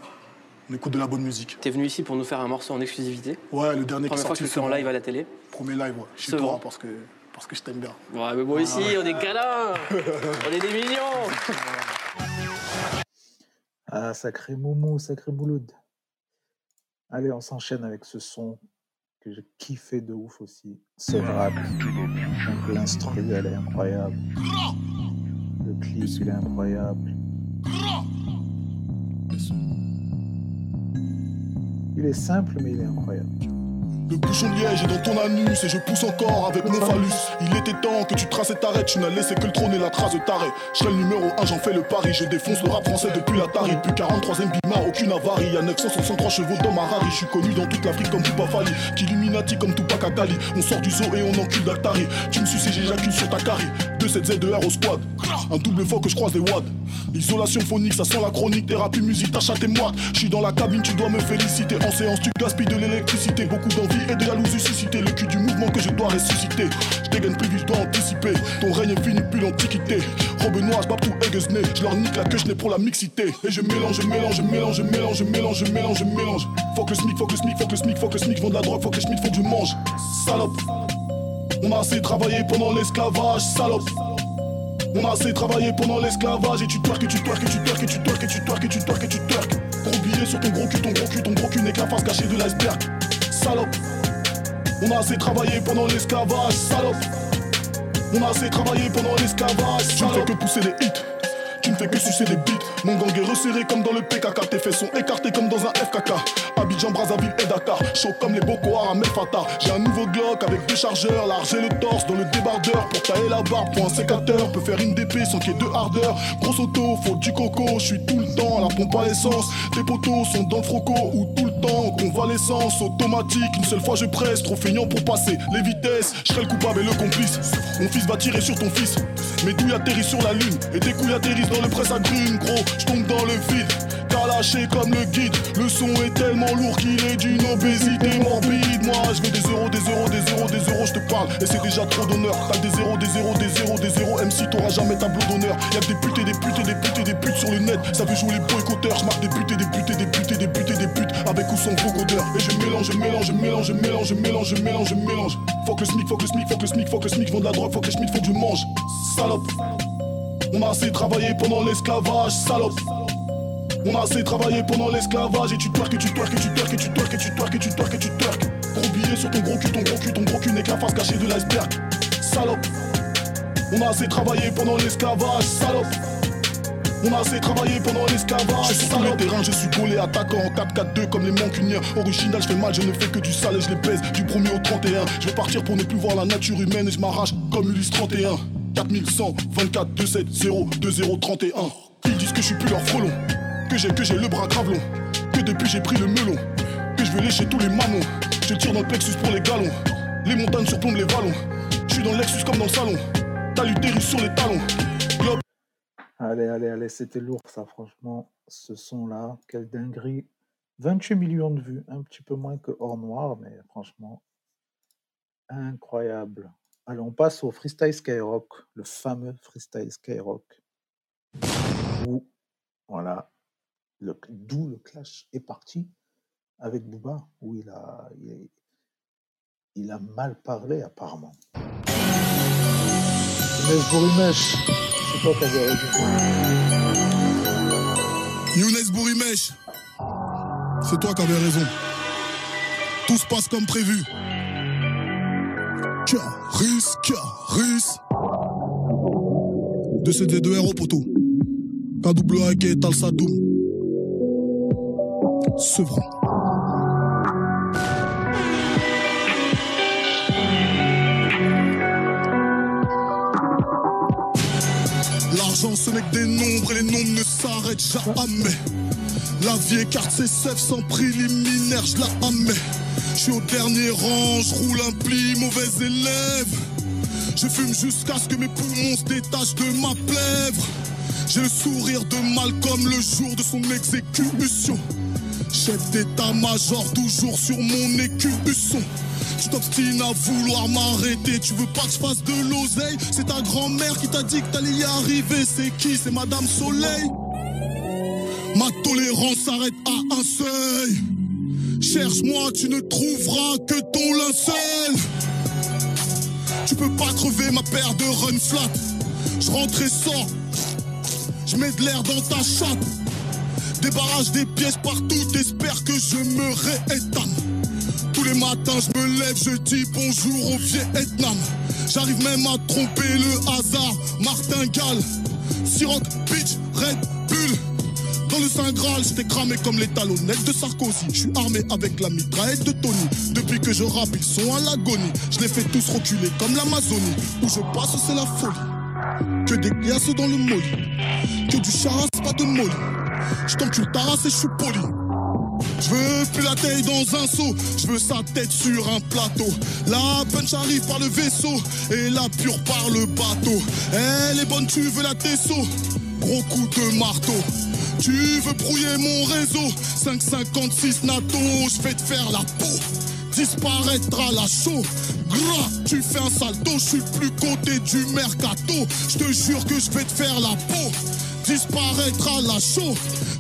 On écoute de la bonne musique. T'es venu ici pour nous faire un morceau en exclusivité. Ouais, le dernier qui est Première fois que sorti. tu fais en live à la télé. Premier live, ouais. C'est toi parce que, parce que je t'aime bien. Ouais, mais moi aussi, Ah on est câlins On est des millions Ah, sacré Moumou, sacré Mouloud. Allez, on s'enchaîne avec ce son que j'ai kiffé de ouf aussi. Ce rap. Donc, L'instru, elle est incroyable. Le clip, il est incroyable. Il est simple, mais il est incroyable. Le bouchon de liège est dans ton anus et je pousse encore avec mon phallus. Il était temps que tu traces et t'arrêtes, tu n'as laissé que le trône et la trace de taré. Je le numéro 1, j'en fais le pari. Je défonce le rap français depuis la Tari. Depuis 43ème bima, aucune avarie. Y'a 963 chevaux dans ma Rari. Je suis connu dans toute l'Afrique comme Poupa Fali. Qu'Illuminati comme Tupac Atali. On sort du zoo et on encule d'Atari. Tu me suces et j'éjacule sur ta carie. 2-7-Z-2-R au squad. Un double fois que je croise des wads. Isolation phonique, ça sent la chronique. Thérapie, musique, ta chatte et moi. Je suis dans la cabine, tu dois me féliciter. En séance, tu gaspilles de l'électricité. Beaucoup d'envie et de jalousie suscité. Le cul du mouvement que je dois ressusciter. Je dégaine plus vite, je dois anticiper. Ton règne est fini depuis l'antiquité. Robe noire, je tout Eggesné. Je leur nique la queue, je pour la mixité. Et je mélange, je mélange, je mélange, je mélange, je mélange, je mélange, je mélange. Faut que le SMIC, faut que le SMIC, faut que le SMIC, faut que le SMIC, je vends de la drogue, faut que le SMIC, faut que je mange. Salope. On a assez travaillé pendant l'esclavage, salope. On a assez travaillé pendant l'esclavage et tu twerk et tu twerk et tu twerk et tu twerk et tu twerk et tu twerk et tu twerk. Gros billet sur ton gros cul, ton gros cul, ton gros cul n'est que la face cachée de l'iceberg. Salope. On a assez travaillé pendant l'esclavage, salope. On a assez travaillé pendant l'esclavage, Tu ne fais que pousser des hits. Fais que sucer des bites. Mon gang est resserré comme dans le PKK. Tes fesses sont écartées comme dans un FKK. Abidjan, Brazzaville et Dakar. Chaud comme les Boko Haram et Fatah. J'ai un nouveau Glock avec deux chargeurs. Large et le torse dans le débardeur. Pour tailler la barbe, pour un sécateur. Peut faire une DP sans qu'il y ait de hardeur. Grosse auto, faut du coco. Je suis tout le temps à la pompe à essence. Tes potos sont dans le froco. Ou tout le temps convalescence automatique. Une seule fois je presse. Trop feignant pour passer les vitesses. Je serai le coupable et le complice. Mon fils va tirer sur ton fils. Mes douilles atterrissent sur la lune. Et tes couilles atterrissent dans le presse à grune, gros. Je dans le vide. Calaché comme le guide. Le son est tellement lourd qu'il est d'une obésité morbide. Moi, je veux des euros, des euros, des euros, des euros, je te parle. Et c'est déjà trop d'honneur. T'as des zéros, des zéros, des zéros, des zéros. MC, t'auras jamais tableau d'honneur. Y'a des putes et des putes et des putes et des putes sur le net. Ça veut jouer les boycotteurs. Je marque des putes et des putes et des putes et des putes et des putes. Avec ou sans vocodeur. Et je mélange, je mélange, je mélange, je mélange, je mélange, je mélange, je mélange. Faut que le SMIC, faut que le SMIC, faut que le faut que le SMIC, vend de la drogue, faut que le faut que je mange. Salope. On a assez travaillé pendant l'esclavage, salope. On a assez travaillé pendant l'esclavage et tu twerk et tu twerk et tu twerk et tu twerk et tu twerk et tu twerk et tu twerk. Gros billet sur ton gros cul, ton gros cul, ton gros cul n'est que la face cachée de l'iceberg. Salope. On a assez travaillé pendant l'esclavage, salope. On a assez travaillé pendant l'esclavage. Je suis sur le terrain, je suis gaulé, attaquant en 4-4-2 comme les mancuniens. Original, je fais mal, je ne fais que du sale et je les baise du premier au 31. Je vais partir pour ne plus voir la nature humaine et je m'arrache comme Ulysse 31. 4100, 24, 27, 0, 20, 31. Ils disent que je suis plus leur frelon, que j'ai le bras grave long, que depuis j'ai pris le melon, que je veux lécher tous les manons. Je tire dans le plexus pour les galons, les montagnes surplombent les vallons. Je suis dans le Lexus comme dans le salon, t'as l'utérus sur les talons. Globe Allez, allez, allez, c'était lourd ça, franchement. Ce son-là, quelle dinguerie. 28 millions de vues, un petit peu moins que Hors Noir, mais franchement, incroyable. Allez, on passe au freestyle Skyrock, le fameux freestyle Skyrock. Où, voilà, d'où le clash est parti avec Booba, où il a, il, a- mal parlé apparemment. Younes Bourimesh, c'est toi qui avais Younes Bourimesh, c'est toi qui avais raison. Tout se passe comme prévu. De ces deux héros poteau. KWA et Tal Sadoum. L'argent ce n'est que des nombres et les nombres ne s'arrêtent jamais. La vie écarte ses sèves sans préliminaire, je la amais. Je suis au dernier rang, je roule un pli, mauvais élève. Je fume jusqu'à ce que mes poumons se détachent de ma plèvre. J'ai le sourire de Malcolm le jour de son exécution. Chef d'état-major, toujours sur mon écubusson. Tu t'obstines à vouloir m'arrêter, tu veux pas que je fasse de l'oseille? C'est ta grand-mère qui t'a dit que t'allais y arriver. C'est qui? C'est Madame Soleil. Ma tolérance s'arrête à un seuil. Cherche-moi, tu ne trouveras que ton linceul. Tu peux pas crever ma paire de run flat. Je rentre et sors. Je mets de l'air dans ta chatte. Des barrages, des pièges partout, t'espères que je me réétame. Tous les matins, je me lève, je dis bonjour au Vietnam. J'arrive même à tromper le hasard. Martingale, Siroc, Beach, Red Bull. Dans le Saint Graal, j'étais cramé comme les talonnettes de Sarkozy. Je suis armé avec la mitraillette de Tony. Depuis que je rappe, ils sont à l'agonie. Je les fais tous reculer comme l'Amazonie. Où je passe, c'est la folie. Que des glaces dans le molly. Que du charas, pas de molly. Je t'encule ta race et je suis poli. Je veux plus la taille dans un seau, je veux sa tête sur un plateau. La punch arrive par le vaisseau et la pure par le bateau. Elle est bonne, tu veux la tesso, gros coup de marteau. Tu veux brouiller mon réseau, 556 NATO, je vais te faire la peau. Disparaîtra la chaux, gras, tu fais un salto, je suis plus côté du mercato. Je te jure que je vais te faire la peau disparaîtra la chaux.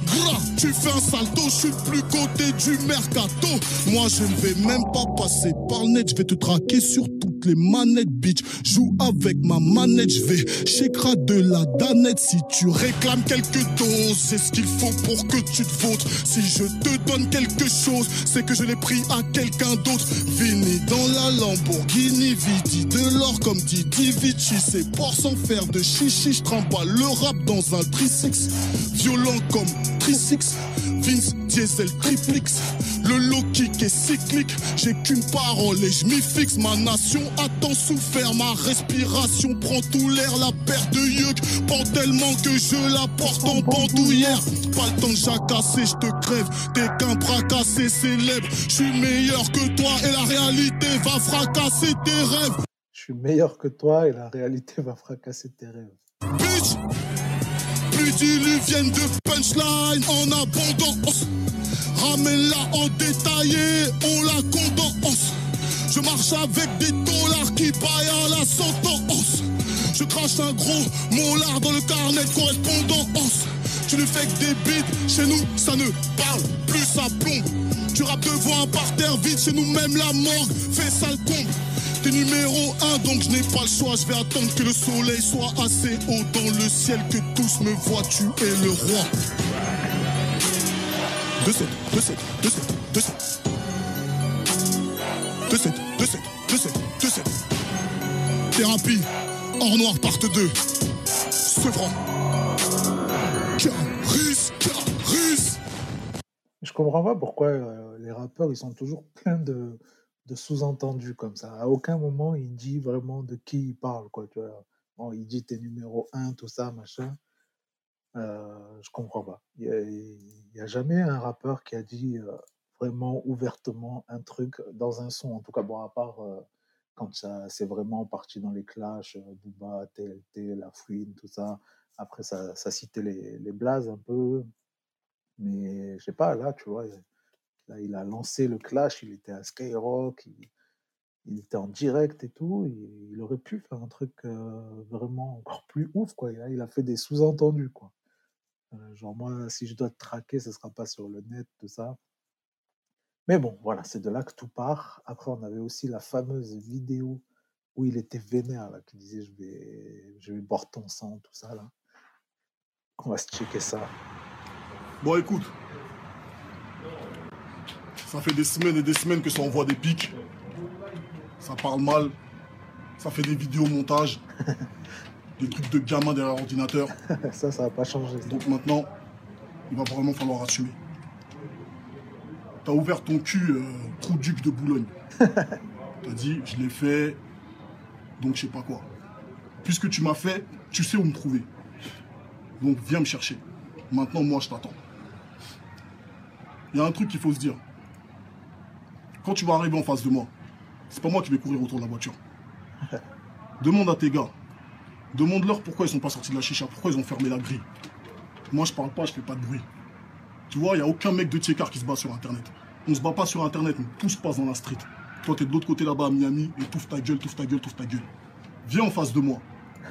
Gras, tu fais un salto, je suis plus côté du mercato. Moi, je ne vais même pas passer par le net, je vais te traquer sur les manettes, bitch. Joue avec ma manette, je vais de la danette. Si tu réclames quelques doses, c'est ce qu'il faut pour que tu te vôtres. Si je te donne quelque chose, c'est que je l'ai pris à quelqu'un d'autre. Vini dans la Lamborghini, Vidi de l'or comme Didi Vici. C'est pour sans faire de chichi, je trimballe le rap dans un trisix. Violent comme trisix, Vince Diesel triplix. Le low kick est cyclique, j'ai qu'une parole et je m'y fixe. Ma nation a tant souffert, ma respiration prend tout l'air. La paire de yeux prend tellement que je la porte en bandoulière. Pas le temps de jacasser, je te crève. T'es qu'un bras cassé célèbre. Je suis meilleur que toi et la réalité va fracasser tes rêves. Je suis meilleur que toi et la réalité va fracasser tes rêves. Bitch Plus diluvienne de punchline en abondance. Ramène-la en détaillé, on la condense. Je marche avec des dollars qui paillent à la sentence. Je crache un gros molar dans le carnet de correspondance. Tu ne fais que des bites, chez nous ça ne parle plus ça plombe Tu rappes devant un parterre vide, chez nous même la morgue fait sale comble T'es numéro un, donc je n'ai pas le choix. Je vais attendre que le soleil soit assez haut dans le ciel, que tous me voient. Tu es le roi. 2-7, 2-7, 2-7, 2-7. 2-7, 2-7, 2-7, 2-7. Thérapie, hors noir, part 2. Sevran. Caris, Caris. Je comprends pas pourquoi euh, les rappeurs ils sont toujours pleins de, de sous-entendus comme ça. À aucun moment il dit vraiment de qui il parle quoi. Tu vois. Bon, il dit t'es numéro un, tout ça, machin. Euh, je comprends pas. Il y a, jamais un rappeur qui a dit euh, vraiment ouvertement un truc dans un son. En tout cas, bon, à part euh, quand ça c'est vraiment parti dans les clashs, Booba, TLT, La Fouine, tout ça. Après, ça, ça citait les, les blazes un peu. Mais je sais pas, là, tu vois, là, il a lancé le clash, il était à Skyrock, il, était en direct et tout. Il, aurait pu faire un truc euh, vraiment encore plus ouf, quoi. Il a fait des sous-entendus, quoi. Euh, genre, moi, si je dois te traquer, ce sera pas sur le net, tout ça. Mais bon, voilà, c'est de là que tout part. Après, on avait aussi la fameuse vidéo où il était vénère, qui disait je vais, je vais boire ton sang, tout ça, là. On va se checker ça. Bon, écoute. Ça fait des semaines et des semaines que ça envoie des pics. Ça parle mal. Ça fait des vidéos montage. des trucs de gamin derrière l'ordinateur. ça, ça va pas changer. Donc maintenant, il va vraiment falloir assumer. T'as ouvert ton cul, euh, trou duc de Boulogne. T'as dit, je l'ai fait, donc je sais pas quoi. Puisque tu m'as fait, tu sais où me trouver. Donc viens me chercher. Maintenant, moi, je t'attends. Il y a un truc qu'il faut se dire. Quand tu vas arriver en face de moi, c'est pas moi qui vais courir autour de la voiture. Demande à tes gars. Demande-leur pourquoi ils sont pas sortis de la chicha, pourquoi ils ont fermé la grille. Moi, je parle pas, je fais pas de bruit. Tu vois, il y a aucun mec de Tiekar qui se bat sur Internet. On se bat pas sur Internet, mais tout se passe dans la street. Toi, t'es de l'autre côté là-bas à Miami, et touffe ta gueule, touffe ta gueule, touffe ta gueule. Viens en face de moi.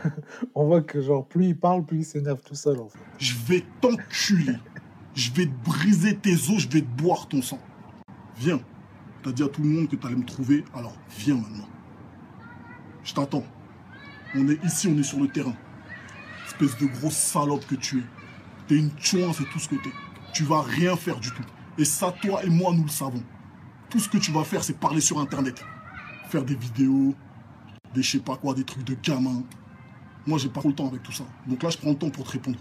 On voit que, genre, plus il parle, plus il s'énerve tout seul, en fait. Je vais t'enculer. Je vais te briser tes os, je vais te boire ton sang. Viens. T'as dit à tout le monde que t'allais me trouver, alors viens maintenant. Je t'attends. On est ici, on est sur le terrain. Espèce de grosse salope que tu es. T'es une chouin, c'est tout ce que t'es. Tu vas rien faire du tout. Et ça, toi et moi, nous le savons. Tout ce que tu vas faire, c'est parler sur Internet. Faire des vidéos, des je sais pas quoi, des trucs de gamins. Moi, j'ai pas trop le temps avec tout ça. Donc là, je prends le temps pour te répondre.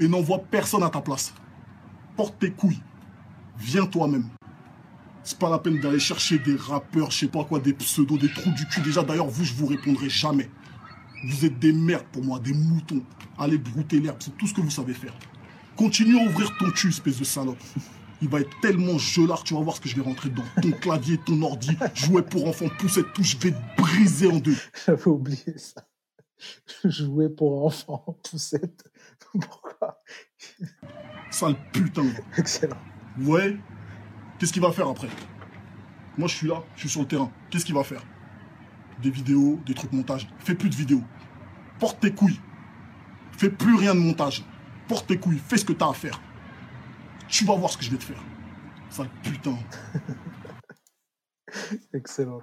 Et n'envoie personne à ta place. Porte tes couilles. Viens toi-même. C'est pas la peine d'aller chercher des rappeurs, je sais pas quoi, des pseudos, des trous du cul. Déjà, d'ailleurs, vous, je vous répondrai jamais. Vous êtes des merdes pour moi, des moutons. Allez brouter l'herbe, c'est tout ce que vous savez faire. Continue à ouvrir ton cul, espèce de salope. Il va être tellement gelard, tu vas voir ce que je vais rentrer dedans. Ton clavier, ton ordi, jouet pour enfants, poussette, tout, je vais te briser en deux. J'avais oublié ça. Jouer pour enfants, poussette. Pourquoi? Sale putain. Excellent. Voyez Qu'est-ce qu'il va faire après? Moi, je suis là, je suis sur le terrain. Qu'est-ce qu'il va faire? Des vidéos, des trucs montage. Fais plus de vidéos. Porte tes couilles. Fais plus rien de montage. Porte tes couilles. Fais ce que t'as à faire. Tu vas voir ce que je vais te faire. Sale putain. Excellent.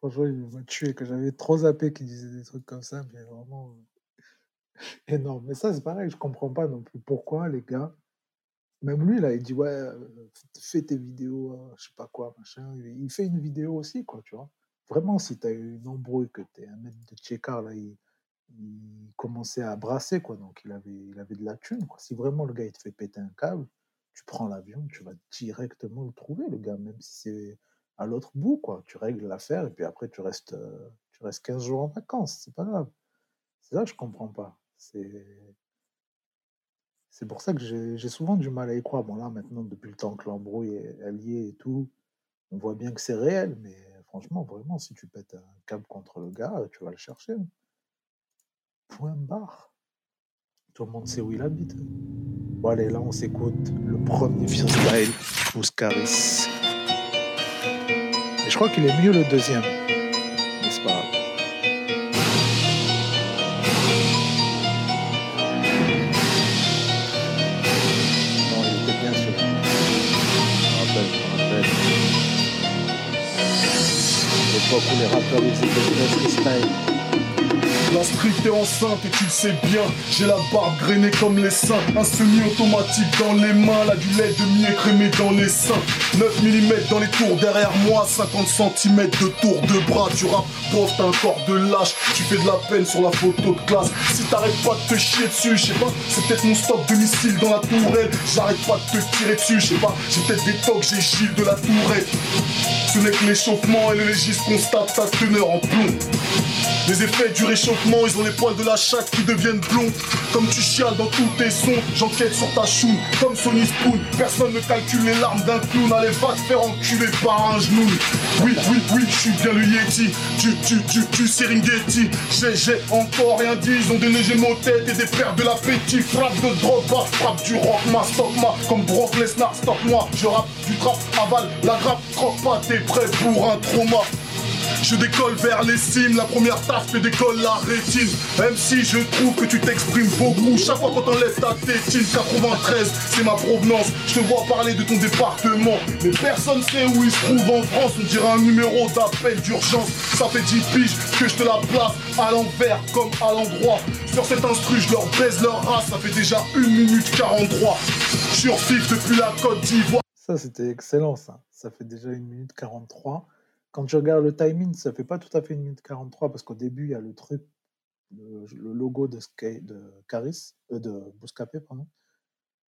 Franchement, il m'a tué, que j'avais trop zappé qu'il disait des trucs comme ça, mais vraiment euh, énorme. Mais ça, c'est pareil, je comprends pas non plus pourquoi les gars, même lui, là, il dit, ouais, euh, fais tes vidéos, euh, je sais pas quoi, machin. Il fait une vidéo aussi, quoi, tu vois. Vraiment, si tu as eu une embrouille, que tu es un mec de Tchekar, là, il, commençait à brasser, quoi. Donc, il avait, il avait de la thune, quoi. Si vraiment le gars, il te fait péter un câble, tu prends l'avion, tu vas directement le trouver, le gars, même si c'est à l'autre bout, quoi. Tu règles l'affaire et puis après, tu restes, euh, tu restes 15 jours en vacances, c'est pas grave. C'est ça que je comprends pas. C'est. C'est pour ça que j'ai souvent du mal à y croire. Bon, là, maintenant, depuis le temps que l'embrouille est alliée et tout, on voit bien que c'est réel, mais franchement, vraiment, si tu pètes un câble contre le gars, tu vas le chercher. Point barre. Tout le monde sait où il habite. Bon, allez, là, on s'écoute le premier freestyle, Ouscaris. Et je crois qu'il est mieux le deuxième. L'époque où les rappeurs des vrais freestyle. La street est enceinte et tu le sais bien. J'ai la barbe grainée comme les seins. Un semi-automatique dans les mains. Là, du lait demi écrémé dans les seins. 9 mm dans les tours derrière moi. 50 cm de tour de bras. Tu rappes, prof, t'as un corps de lâche. Tu fais de la peine sur la photo de classe. Si t'arrêtes pas de te chier dessus, je sais pas. C'est peut-être mon stock de missiles dans la tourelle. J'arrête pas de te tirer dessus, je sais pas. J'ai peut-être des tocs, j'ai Gilles de la tourette. Ce n'est que l'échauffement et le légiste constate ta teneur en plomb. Les effets du réchauffement, ils ont les poils de la chatte qui deviennent blonds. Comme tu chiales dans tous tes sons, j'enquête sur ta choune. Comme Sony Spoon, personne ne calcule les larmes d'un clown. Allez, va te faire enculer par un genou. Oui, oui, oui, je suis bien le Yeti. Tu, tu, tu, tu, Serengeti. J'ai, j'ai encore rien dit. Ils ont des neiges mots tête et des paires de l'appétit. Frappe de drogue, frappe du rock, ma stop, ma. Comme Brock Lesnar, stop moi. Je rappe du trap, avale la grappe, croque pas, t'es prêt pour un trauma. Je décolle vers les cimes, la première taf te décolle la rétine. Même si je trouve que tu t'exprimes beaucoup, chaque fois qu'on t'enlève ta tétine, 93, c'est ma provenance. Je te vois parler de ton département, mais personne sait où il se trouve en France. On dirait un numéro d'appel d'urgence. Ça fait 10 piges que je te la place à l'envers comme à l'endroit. Sur cet instru, je leur baise leur race, ça fait déjà 1 minute 43. Je suis fif depuis la Côte d'Ivoire. Ça, c'était excellent, ça. Ça fait déjà 1 minute 43. Quand tu regardes le timing, ça fait pas tout à fait 1 minute 43 parce qu'au début, il y a le truc, le, logo de, Sky, de Caris, euh, de Bouscapé, pardon.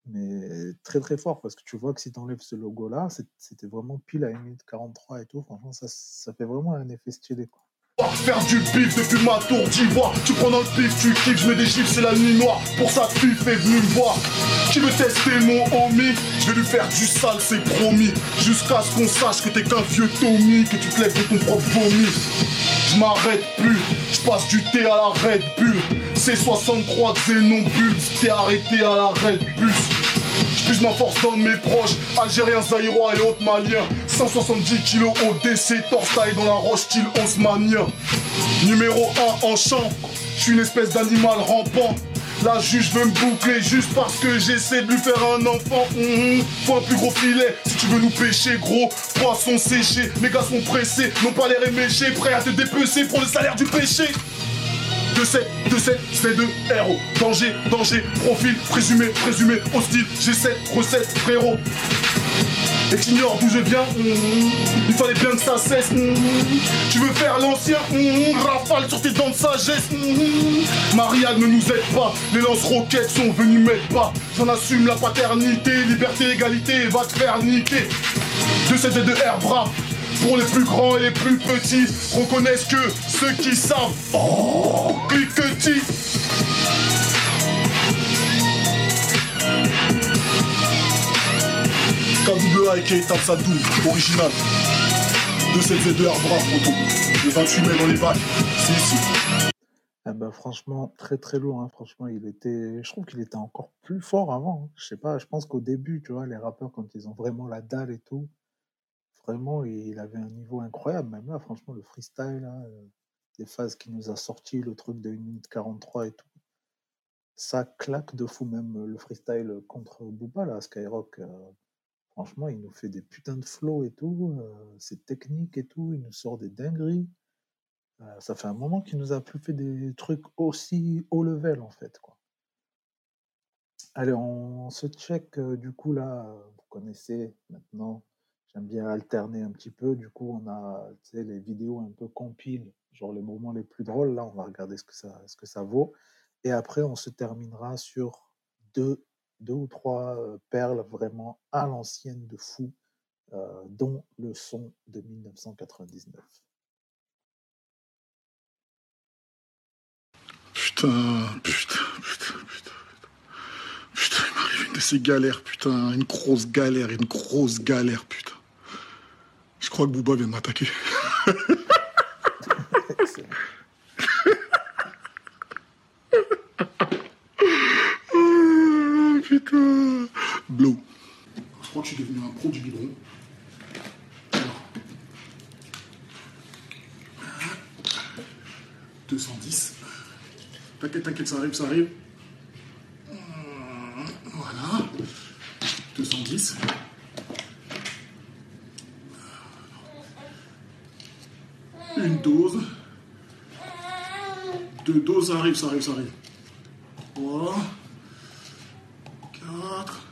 Mais très très fort parce que tu vois que si tu enlèves ce logo-là, c'est- c'était vraiment pile à 1 minute 43 et tout. Franchement, ça, ça fait vraiment un effet stylé. Quoi. Faire du bif depuis ma tour d'ivoire. Tu prends dans le pif, tu kiffes, je mets des gifs, c'est la nuit noire. Pour ça pif est venu me voir. Qui veut tester mon homie? Je vais lui faire du sale, c'est promis. Jusqu'à ce qu'on sache que t'es qu'un vieux Tommy Que tu te lèves de ton propre vomi. Je m'arrête plus, je passe du thé à la Red Bull. C'est 63 Xénobulls T'es arrêté à la Red Bus je puise ma force dans mes proches, Algériens, Zaïrois et autres Maliens. 170 kilos au décès, torse dans la roche, style osmanien. Numéro 1 en champ, je suis une espèce d'animal rampant. La juge veut me boucler juste parce que j'essaie de lui faire un enfant. Mhm. Faut un plus gros filet si tu veux nous pêcher, gros. Poisson séché, mes gars sont pressés, n'ont pas l'air éméchés, prêts à te dépecer pour le salaire du péché. 2-7, 2-7, c'est 2 héros. Danger, danger, profil, présumé, présumé, hostile. G7, recette, frérot. Et t'ignores d'où je viens mm, Il fallait bien que ça cesse mm. Tu veux faire l'ancien Rafale sur tes dents de sagesse. Marianne ne nous aide pas Les lance-roquettes sont venus mettre pas J'en assume la paternité Liberté, égalité, va te faire niquer 2 de air bras pour les plus grands et les plus petits, reconnaissent que ceux qui savent. Oh, cliquetis. KWA et tape sa double, original. 2 air bras, photo. Le 28 mai dans les bacs. C'est ici. Ah bah, franchement, très très lourd. hein. Franchement, il était. Je trouve qu'il était encore plus fort avant. hein. Je sais pas, je pense qu'au début, tu vois, les rappeurs, quand ils ont vraiment la dalle et tout, vraiment, il avait un niveau incroyable. Même là, franchement, le freestyle, là, euh, les phases qu'il nous a sorti, le truc de 1 minute 43 et tout, ça claque de fou. Même euh, le freestyle contre Booba, là, Skyrock, euh, franchement, il nous fait des putains de flows et tout. euh, c'est technique et tout. Il nous sort des dingueries. Euh, ça fait un moment qu'il nous a plus fait des trucs aussi haut level, en fait, quoi. Allez, on se check, euh, du coup, là, euh, vous connaissez maintenant, j'aime bien alterner un petit peu. Du coup, on a, les vidéos un peu compiles, genre les moments les plus drôles. Là, on va regarder ce que ça, ce que ça vaut. Et après, on se terminera sur deux, deux ou trois euh, perles vraiment à l'ancienne de fou, euh, dont le son de 1999. Putain, putain, putain, putain. Putain, il m'arrive une de ces galères, putain. Une grosse galère, une grosse galère, putain. Je crois que Booba vient de m'attaquer. Ah, putain. Blow. Je crois que je suis devenu un pro du biberon. Alors. 210. T'inquiète, t'inquiète, ça arrive, ça arrive. Voilà. 210. Une dose. Deux doses, ça arrive, ça arrive, ça arrive. 3, 4,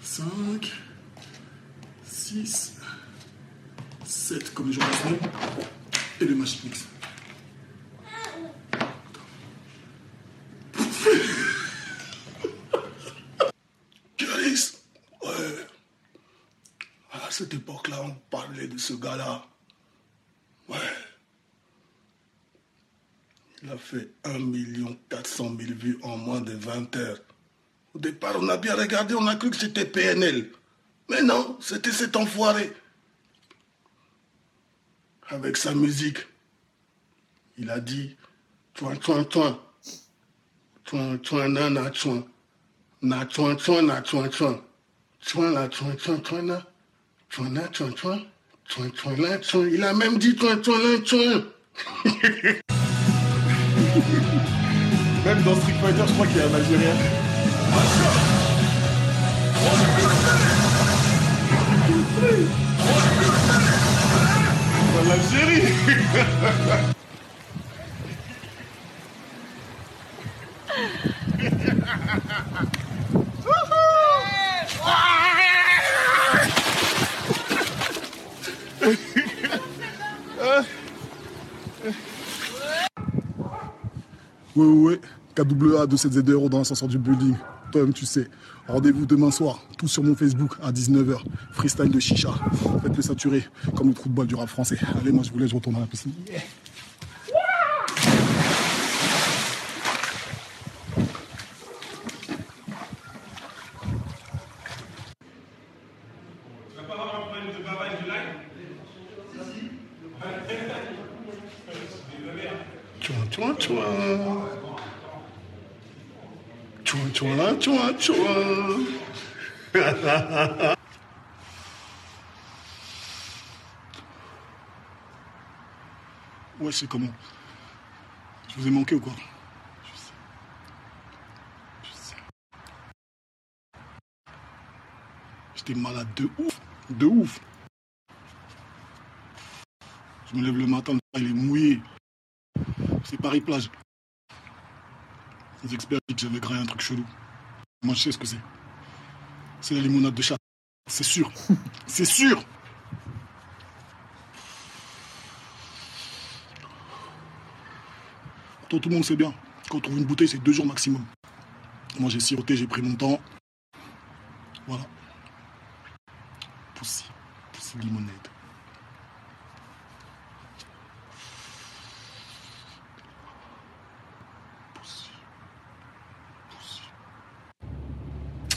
5, 6, 7 comme les semaine. Et le Magic Mix. Caris, ouais. À cette époque-là, on parlait de ce gars-là. Ouais. Il a fait 1 400 000 vues en moins de 20 heures. Au départ, on a bien regardé, on a cru que c'était PNL. Mais non, c'était cet enfoiré. Avec sa musique, il a dit Tchouin, tchouin, tchouin. Tchouin, tchouin, nana, tchouin. Na, tchouin, tchouin, na, tchouin, tchouin. Tchouin, la, tchouin, tchouin, tchouin, na. Tchouin, na, tchouin, tchouin. Tchouin, tchouin, la, tchouin. Il a même dit tchouin, tchouin, la, tchouin. Même dans Street Fighter, je crois qu'il y a un Algérien. L'Algérie Ouais, ouais. KWA 27Z dans l'ascenseur du building. Toi-même, tu sais. Rendez-vous demain soir, tout sur mon Facebook à 19h. Freestyle de chicha. Faites-le saturer comme le trou de balle du rap français. Allez, moi, je vous laisse, je retourne à la piscine. Yeah. Tchouin, tchouin, tchouin. Tchouin, tchouin, tchouin, tchouin. Ouais, c'est comment? Je vous ai manqué ou quoi? Je sais. Je sais. J'étais malade de ouf. De ouf. Je me lève le matin, il est mouillé. C'est Paris-Plage. Les experts disent que j'avais graillé un truc chelou. Moi, je sais ce que c'est. C'est la limonade de chat. C'est sûr. c'est sûr. Tout le monde sait bien. Quand on trouve une bouteille, c'est deux jours maximum. Moi, j'ai siroté, j'ai pris mon temps. Voilà. Pussy. Pussy limonade.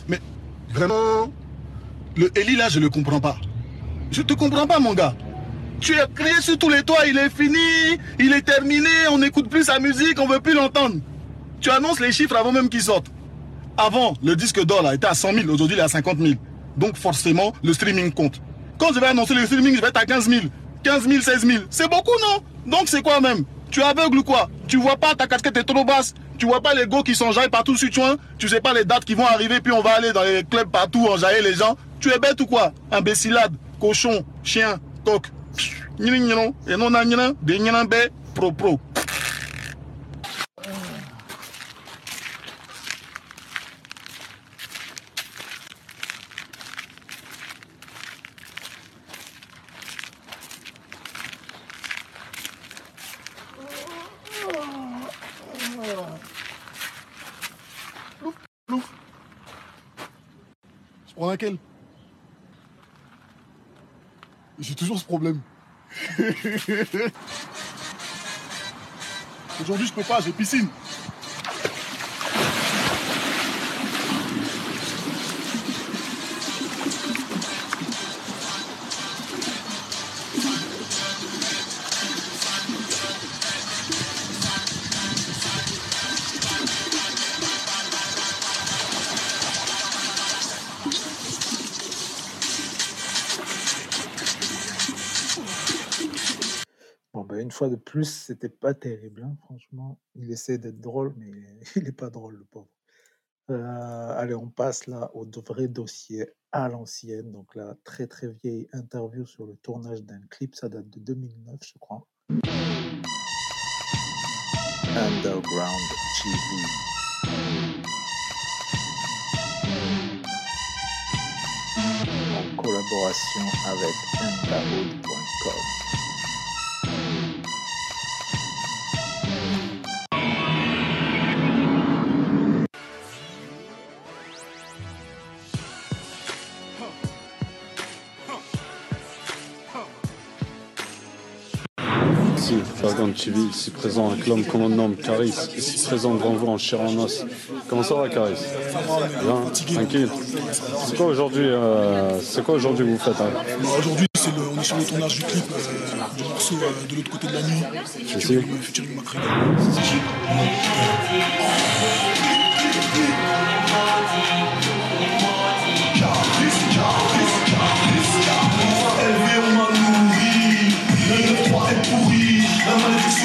Mais vraiment, le Eli là, je le comprends pas. Je te comprends pas, mon gars. Tu as crié sur tous les toits, il est fini, il est terminé, on n'écoute plus sa musique, on veut plus l'entendre. Tu annonces les chiffres avant même qu'ils sortent. Avant, le disque d'or était à 100 000, aujourd'hui il est à 50 000. Donc forcément, le streaming compte. Quand je vais annoncer le streaming, je vais être à 15 000, 15 000, 16 000. C'est beaucoup, non? Donc c'est quoi même? Tu es aveugle ou quoi Tu vois pas, ta casquette est trop basse. Tu vois pas les go qui s'enjaillent partout sur toi. Tu sais pas les dates qui vont arriver, puis on va aller dans les clubs partout enjailler les gens. Tu es bête ou quoi Imbécilade, cochon, chien, coq. Et non na nyina, de nyina be, pro pro. J'ai toujours ce problème. Aujourd'hui, je peux pas, j'ai piscine. Ben, une fois de plus, c'était pas terrible, hein, franchement. Il essaie d'être drôle, mais il est pas drôle, le pauvre. Euh, allez, on passe là au vrai dossier à l'ancienne. Donc là, très très vieille interview sur le tournage d'un clip, ça date de 2009, je crois. Underground TV. En collaboration avec Underwood.com. Ici, Fagan TV, ici présent un l'homme qu'on nomme Caris, ici présent grand vous en chair en os. Comment ça va Caris Bien, tranquille. C'est quoi aujourd'hui euh, C'est quoi aujourd'hui vous faites hein Bah, Aujourd'hui, c'est le- on est sur le tournage du clip euh, du morceau euh, de l'autre côté de la nuit. Euh, featuring Macri. Élevé, on m'a nourri.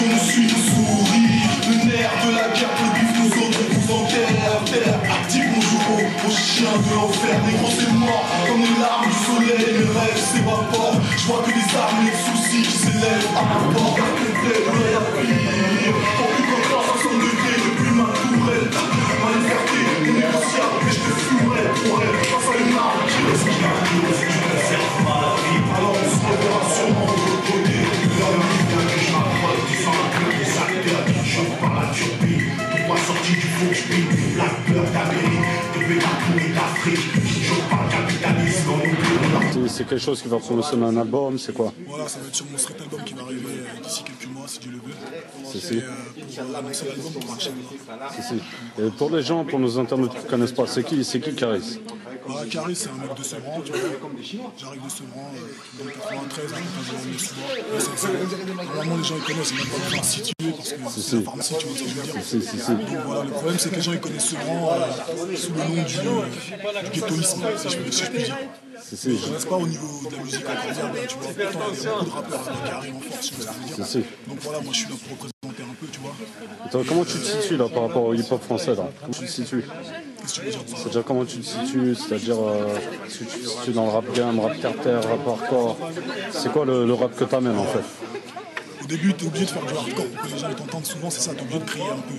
Nous suit, nous sourit. Le nerf de la guerre, le bif, nous autres, on enterre. Terre active, on joue au, chien de l'enfer. Négro, c'est mort, comme une larme du soleil. Mes rêves s'évaporent. Je vois que des armes et des soucis qui s'élèvent à ma porte. Complet, ouais, à pire. Pour plus qu'en 60 degrés depuis ma tourelle. Ma liberté, négociable, mais je te fumerai pour elle. Face à une arme qui respire. Tu C'est- C'est quelque chose qui va promotionner un album, c'est quoi Voilà, ça va être sur mon street album qui va arriver euh, d'ici quelques mois, si Dieu le veut. C'est si. euh, pour annoncer l'album pour Inch'Allah. Si, si. Et pour les gens, pour nos internautes qui ne connaissent pas, c'est qui, c'est qui Caris Bah, Caris, c'est un mec de Sevran, tu vois. J'arrive de Sevran, euh, dans le 93, hein, Normalement, les gens ils connaissent, même pas besoin de situer parce que Si, c'est si. la pharmacie, tu vois ce que je veux dire. Si, si, si. Donc voilà, le problème, c'est que les gens ils connaissent Sevran euh, sous le nom du, du ghettoïsme, si je, peux- si je puis dire. Ils ne connaissent pas au niveau de la musique incroyable, tu vois. Pourtant, il y a beaucoup de rappeurs avec qui arrivent en force, tu vois ce que je veux dire. Donc voilà, moi je suis là pour représenter un peu, tu vois. Toi, comment tu te situes là par rapport au hip-hop français là? Comment tu te situes? C'est-à-dire comment tu te situes C'est-à-dire euh, si tu te situes dans le rap game, rap carter, rap hardcore C'est quoi le, rap que t'amènes en fait? Au début, t'es obligé de faire du hardcore les gens t'entendent souvent, c'est ça, t'es obligé de crier un peu.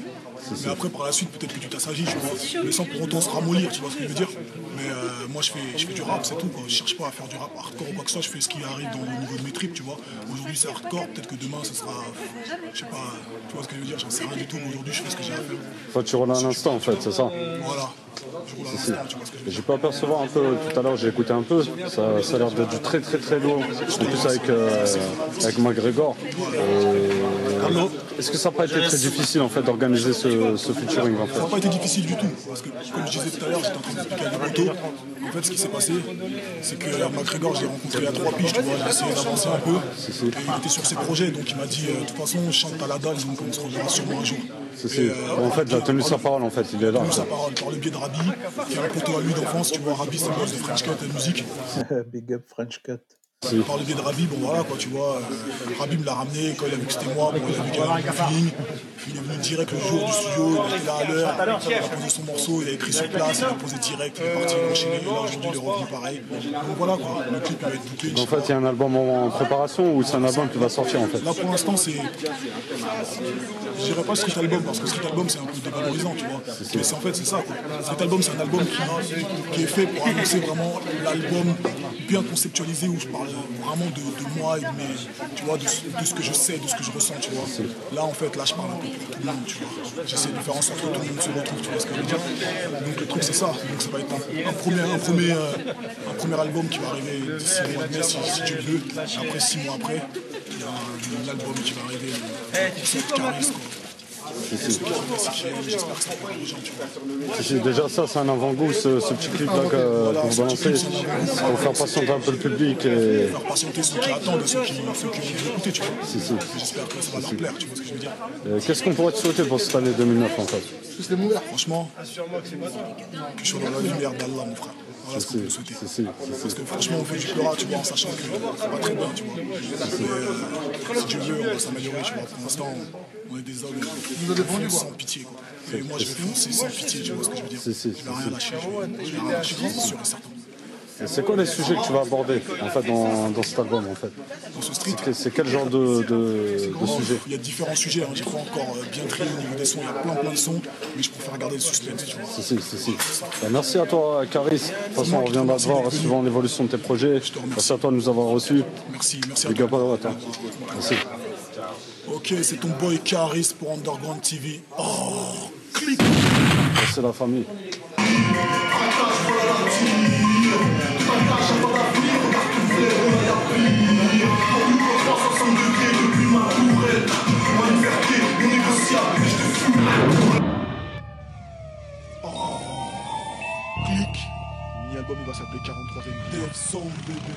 Mais après, par la suite, peut-être que tu t'assagis, tu vois. Mais sans pour autant se ramollir, tu vois ce que je veux dire. Mais euh, moi, je fais, je fais du rap, c'est tout. Quoi. Je cherche pas à faire du rap hardcore ou quoi que ce soit, je fais ce qui arrive dans, au niveau de mes tripes, tu vois. Aujourd'hui, c'est hardcore, peut-être que demain, ce sera. Je sais pas, tu vois ce que je veux dire, j'en sais rien du tout, mais aujourd'hui, je fais ce que j'ai à faire. Toi, tu roules un instant, en fait, c'est ça? Voilà. J'ai pu apercevoir un peu tout à l'heure, j'ai écouté un peu. Ça, ça a l'air d'être du très très très lourd. En plus avec, euh, avec McGregor. Et Est-ce que ça n'a pas été très difficile en fait d'organiser ce, ce featuring en Ça fait n'a pas été difficile du tout, parce que comme je disais tout à l'heure, j'étais en train d'expliquer à motos. En fait, ce qui s'est passé, c'est que euh, McGregor, je l'ai rencontré a trois piges, tu vois, j'ai essayé d'avancer un peu. Et il était sur ses projets, donc il m'a dit, euh, de toute façon, je chante à la dalle, donc on se reverra sûrement un jour. Si, si. En fait, il a tenu sa parole en fait, il est là. Tenu sa parole par le biais de Rabi, qui est un poteau à lui d'enfance, tu vois, Rabi, c'est le boss de French Cut et musique. Big up French Cut. Par le biais de Rabi, bon voilà quoi, tu vois, euh, Rabi me l'a ramené, quand il a vu que c'était moi, bon, il a vu qu'il y avait un feeling, il est venu direct le jour du studio, il était là à l'heure, il a posé son morceau, il a écrit sur place, il a posé direct, il est parti, enchaîné, et là aujourd'hui il est revenu pareil. Donc voilà quoi, le clip va être bouclé. En fait, il y a un album en préparation ou c'est un album qui va sortir en fait? Là pour l'instant c'est. Je dirais pas street album parce que street album c'est un peu dévalorisant, tu vois. Mais c'est en fait c'est ça quoi. Street album c'est un album qui, qui est fait pour annoncer vraiment l'album bien conceptualisé où je parle vraiment de, de moi et de mes, tu vois, de, ce- de ce que je sais, de ce que je ressens, tu vois. Là en fait là je parle un peu pour tout le monde, tu vois. J'essaie de faire en sorte que tout le monde se retrouve, tu vois ce que je veux dire. Donc le truc c'est ça. Donc ça va être un, un premier, un premier, euh, un premier album qui va arriver d'ici le mois de mai si, le veut. Après six mois après, il y a un, un album qui va arriver. euh, qui que ça va déjà ça c'est un avant-goût ce, ce petit clip là que, vous balancez pour faire patienter un peu le public et Faire patienter ceux qui attendent ceux qui, ceux qui vont écouter, tu vois. J'espère que ça va leur plaire, tu vois ce que je veux dire. Euh, qu'est-ce qu'on pourrait te souhaiter pour cette année 2009 en fait? Franchement, que je sois dans la lumière d'Allah, mon frère. Voilà ce qu'on peut souhaiter. Parce que franchement, on fait du pleura, tu vois, en sachant que ça va très bien, tu vois. Mais, euh, si Dieu veut, on va s'améliorer, tu vois. Pour l'instant, on est des hommes qui font sans pitié, quoi. Et moi, je vais foncer sans pitié, tu vois ce que je veux dire. Si, si, Je vais rien lâcher, je vais rien lâcher, c'est sûr et certain. C'est quoi les sujets que tu vas aborder en fait dans, dans cet album en fait C'est que- C'est quel genre de, de, de sujet Il y a différents sujets, hein. j'ai pas encore euh, bien trié au niveau des sons, il y a plein plein de sons, mais je préfère garder le suspense, tu vois. Si, si, si, si. Bah, merci à toi, Caris. De toute façon, on reviendra te voir suivant l'évolution de tes projets. Merci à toi de nous avoir reçus. Merci, merci à toi. Merci. Ok, c'est ton boy Caris pour Underground TV. Oh, clic C'est la famille. Clic. L'album il va s'appeler 43ème. Dev Song bébé.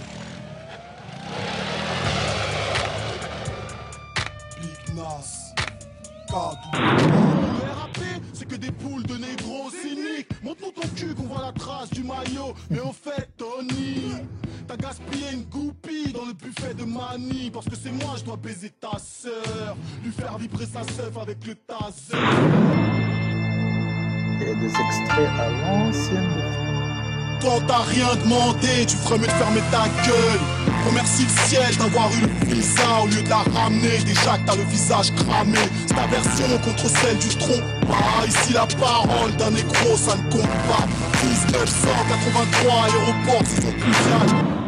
Le RAP, c'est que des poules de négros cyniques. Montre-nous ton cul qu'on voit la trace du maillot. Mais au fait, Tony, t'as gaspillé une goupille dans le buffet de Mani. Parce que c'est moi, je dois baiser ta sœur. Lui faire vibrer sa seuf avec le taser. A des extraits à l'ancienne de Quand t'as rien demandé, tu ferais mieux de fermer ta gueule. Remercie le ciel d'avoir eu le visa au lieu de la ramener. Déjà que t'as le visage cramé. C'est ta version contre celle du tronc. Ah, ici la parole d'un négro, ça ne compte pas. 1983, aéroport, c'est son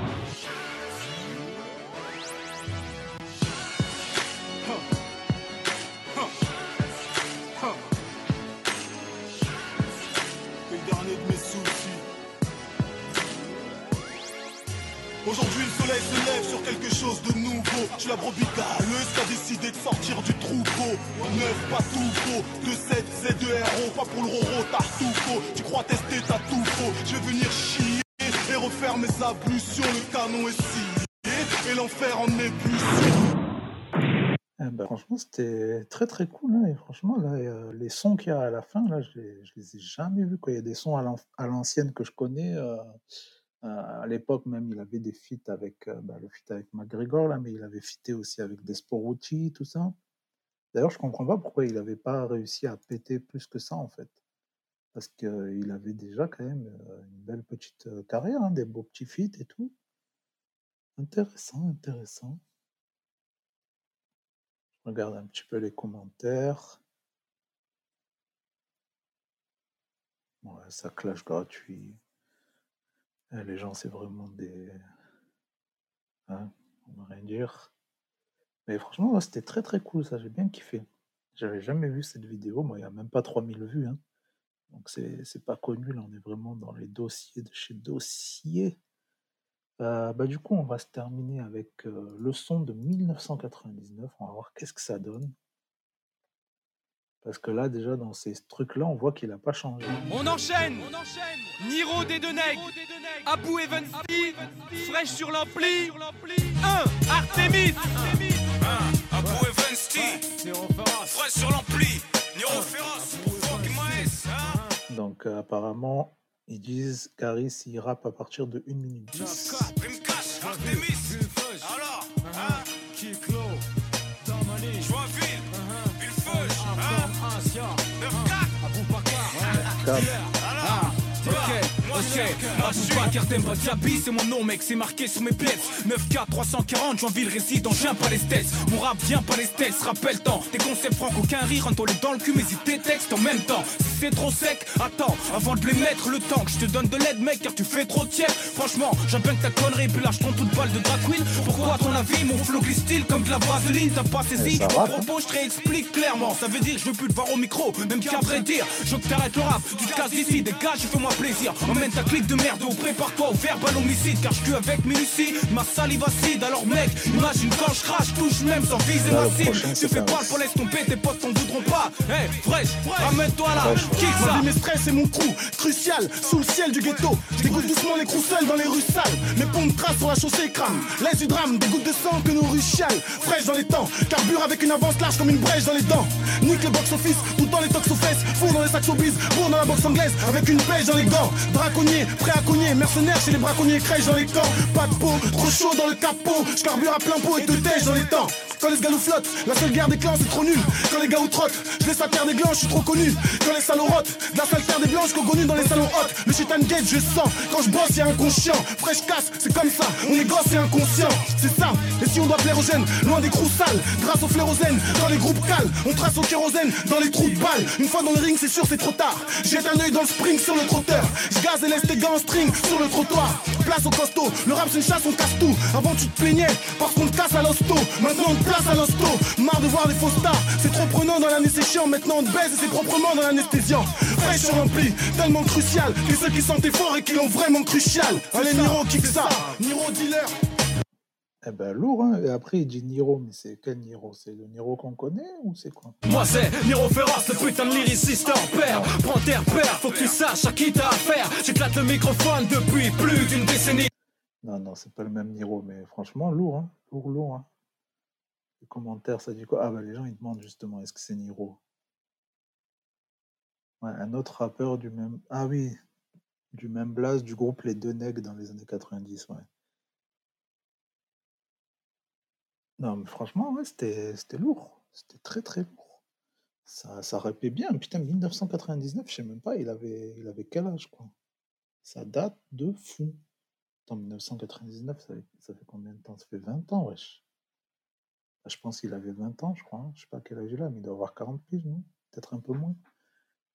très très cool. hein, Et franchement, là, euh, les sons qu'il y a à la fin, là, je les, ai jamais vus. Quoi. Il y a des sons à l'an- à l'ancienne que je connais. euh, à l'époque, même, il avait des feats avec euh, bah, le feat avec McGregor, là, mais il avait featé aussi avec Desporucci, tout ça. D'ailleurs, je comprends pas pourquoi il n'avait pas réussi à péter plus que ça, en fait. Parce qu'il avait déjà quand même une belle petite carrière, hein, des beaux petits feats et tout. Intéressant, intéressant. Regarde un petit peu les commentaires. Ouais, ça clash gratuit. Eh, les gens, c'est vraiment des. Hein, on va rien dire. Mais franchement, c'était très très cool, ça, j'ai bien kiffé. J'avais jamais vu cette vidéo, moi, il n'y a même pas 3000 vues. Hein. Donc, c'est pas connu, là, on est vraiment dans les dossiers de chez Dossier. Euh, bah, du coup, on va se terminer avec euh, le son de 1999. On va voir qu'est-ce que ça donne. Parce que là, déjà, dans ces trucs-là, on voit qu'il n'a pas changé. On enchaîne. Niro des Deneg Abu Evensti Fresh sur l'ampli. 1 Artemis. 1 Abu Evensti Fresh sur l'ampli. Niro Fuck Maes Donc, euh, apparemment, ils disent Caris, il rappe à partir de 1 minute 10. Rimkash Artemis. Alors hein? Joinville Villefeuille 9-4 Cap. Ok, ok, Aboubacar Demba Diaby, c'est mon nom mec, c'est marqué sur mes plaies 9K 340, Joinville réside en juin palestais Mon rap vient palestais, rappelle tant Des concepts francs, aucun rire, un les dans le cul Mais ils tes textes en même temps. Si c'est trop sec, attends, avant de les mettre le temps Que je te donne de l'aide mec, car tu fais trop tiède. Franchement, j'aime bien que ta connerie, puis lâche ton toute balle de drag queen. Pourquoi à ton avis, mon flow glisse style comme de la vaseline? T'as pas saisi, ça mon propos, je te réexplique clairement. Ça veut dire je veux plus te voir au micro, même qu'à vrai dire Je veux que t'arrêtes le rap, tu te casses d'ici, dégage, fais-moi plaisir. Emmène ta clique de merde ou prépare-toi au verbal homicide Car je avec minutie, ma salive acide Alors mec, imagine quand je crache, touche même sans viser ma le cible Tu fais pas pour laisse tomber, tes potes t'en voudront pas Hey, fraîche, ramène-toi là, Fraîche, kick ça mes stress et mon crew, crucial, sous le ciel du ghetto. Je dégoûte doucement les seuls dans les rues sales. Mes ponts de traces sur la chaussée crament. L'aise du drame, des gouttes de sang que nos rues chialent. Fraîche dans les temps, carbure avec une avance large comme une brèche dans les dents. Nique le box-office, tout le temps les tox aux fesses. Four dans les sacs showbiz, bourre dans la boxe anglaise, avec une pêche dans les gants. Prêt à cogner, mercenaire chez les braconniers, crèche dans les camps. Pas de peau, trop chaud dans le capot. Je carbure à plein pot et te tèche dans les temps. Quand les gars nous flottent, la seule guerre des clans c'est trop nul. Quand les gars ou trottent, je laisse la terre des glands, je suis trop connu. Quand les salauds rotent, la sale terre des blanches connus dans les salons hot. Le shit gate, je sens. Quand je bosse, y'a inconscient. Fraîche casse, c'est comme ça. On est gosse et inconscient. C'est ça. Et si on doit plaire aux jeunes, loin des crews sales, grâce au flérosène, dans les groupes cales, on trace au kérosène, dans les trous de balles. Une fois dans le ring, c'est sûr, c'est trop tard. Jette un œil dans le spring sur le trotteur. Je gaze et laisse tes gars en string sur le trottoir. Place au costaud, le rap c'est une chasse, on casse tout. Avant tu te plaignais parce qu'on te casse à l'hosto. Maintenant on te place à l'hosto. Marre de voir des faux stars, c'est trop prenant dans l'année c'est. Maintenant on te baise et c'est proprement dans l'anesthésiant. Fraîche l'ampli, tellement crucial que ceux qui sentaient fort et qui l'ont vraiment crucial. Allez Niro, kick ça. Niro dealer. Eh ben, lourd, hein. Et après, il dit Niro, mais c'est quel Niro? C'est le Niro qu'on connaît ou c'est quoi? Moi c'est Niro Ferras, le putain de lyriciste hors pair Prends tes repères, faut que tu saches à qui t'as affaire J'éclate le microphone depuis plus d'une décennie Non, non, c'est pas le même Niro, mais franchement, lourd, hein. Lourd, lourd, hein. Les commentaires, ça dit quoi? Ah, bah, les gens, ils demandent justement, est-ce que c'est Niro? Ouais, un autre rappeur du même. Ah oui, du même blase du groupe Les Deux Nègres dans les années 90, ouais. Non, mais franchement, ouais, c'était lourd. C'était très, très lourd. Ça, ça rappait bien. Putain, 1999, je sais même pas, il avait, il avait quel âge, quoi? Ça date de fou. Attends, 1999, ça, fait- combien de temps? Ça fait 20 ans, wesh. Ah, Je pense qu'il avait 20 ans, je crois. hein. Je sais pas quel âge il a, mais il doit avoir 40 piges, non? Peut-être un peu moins.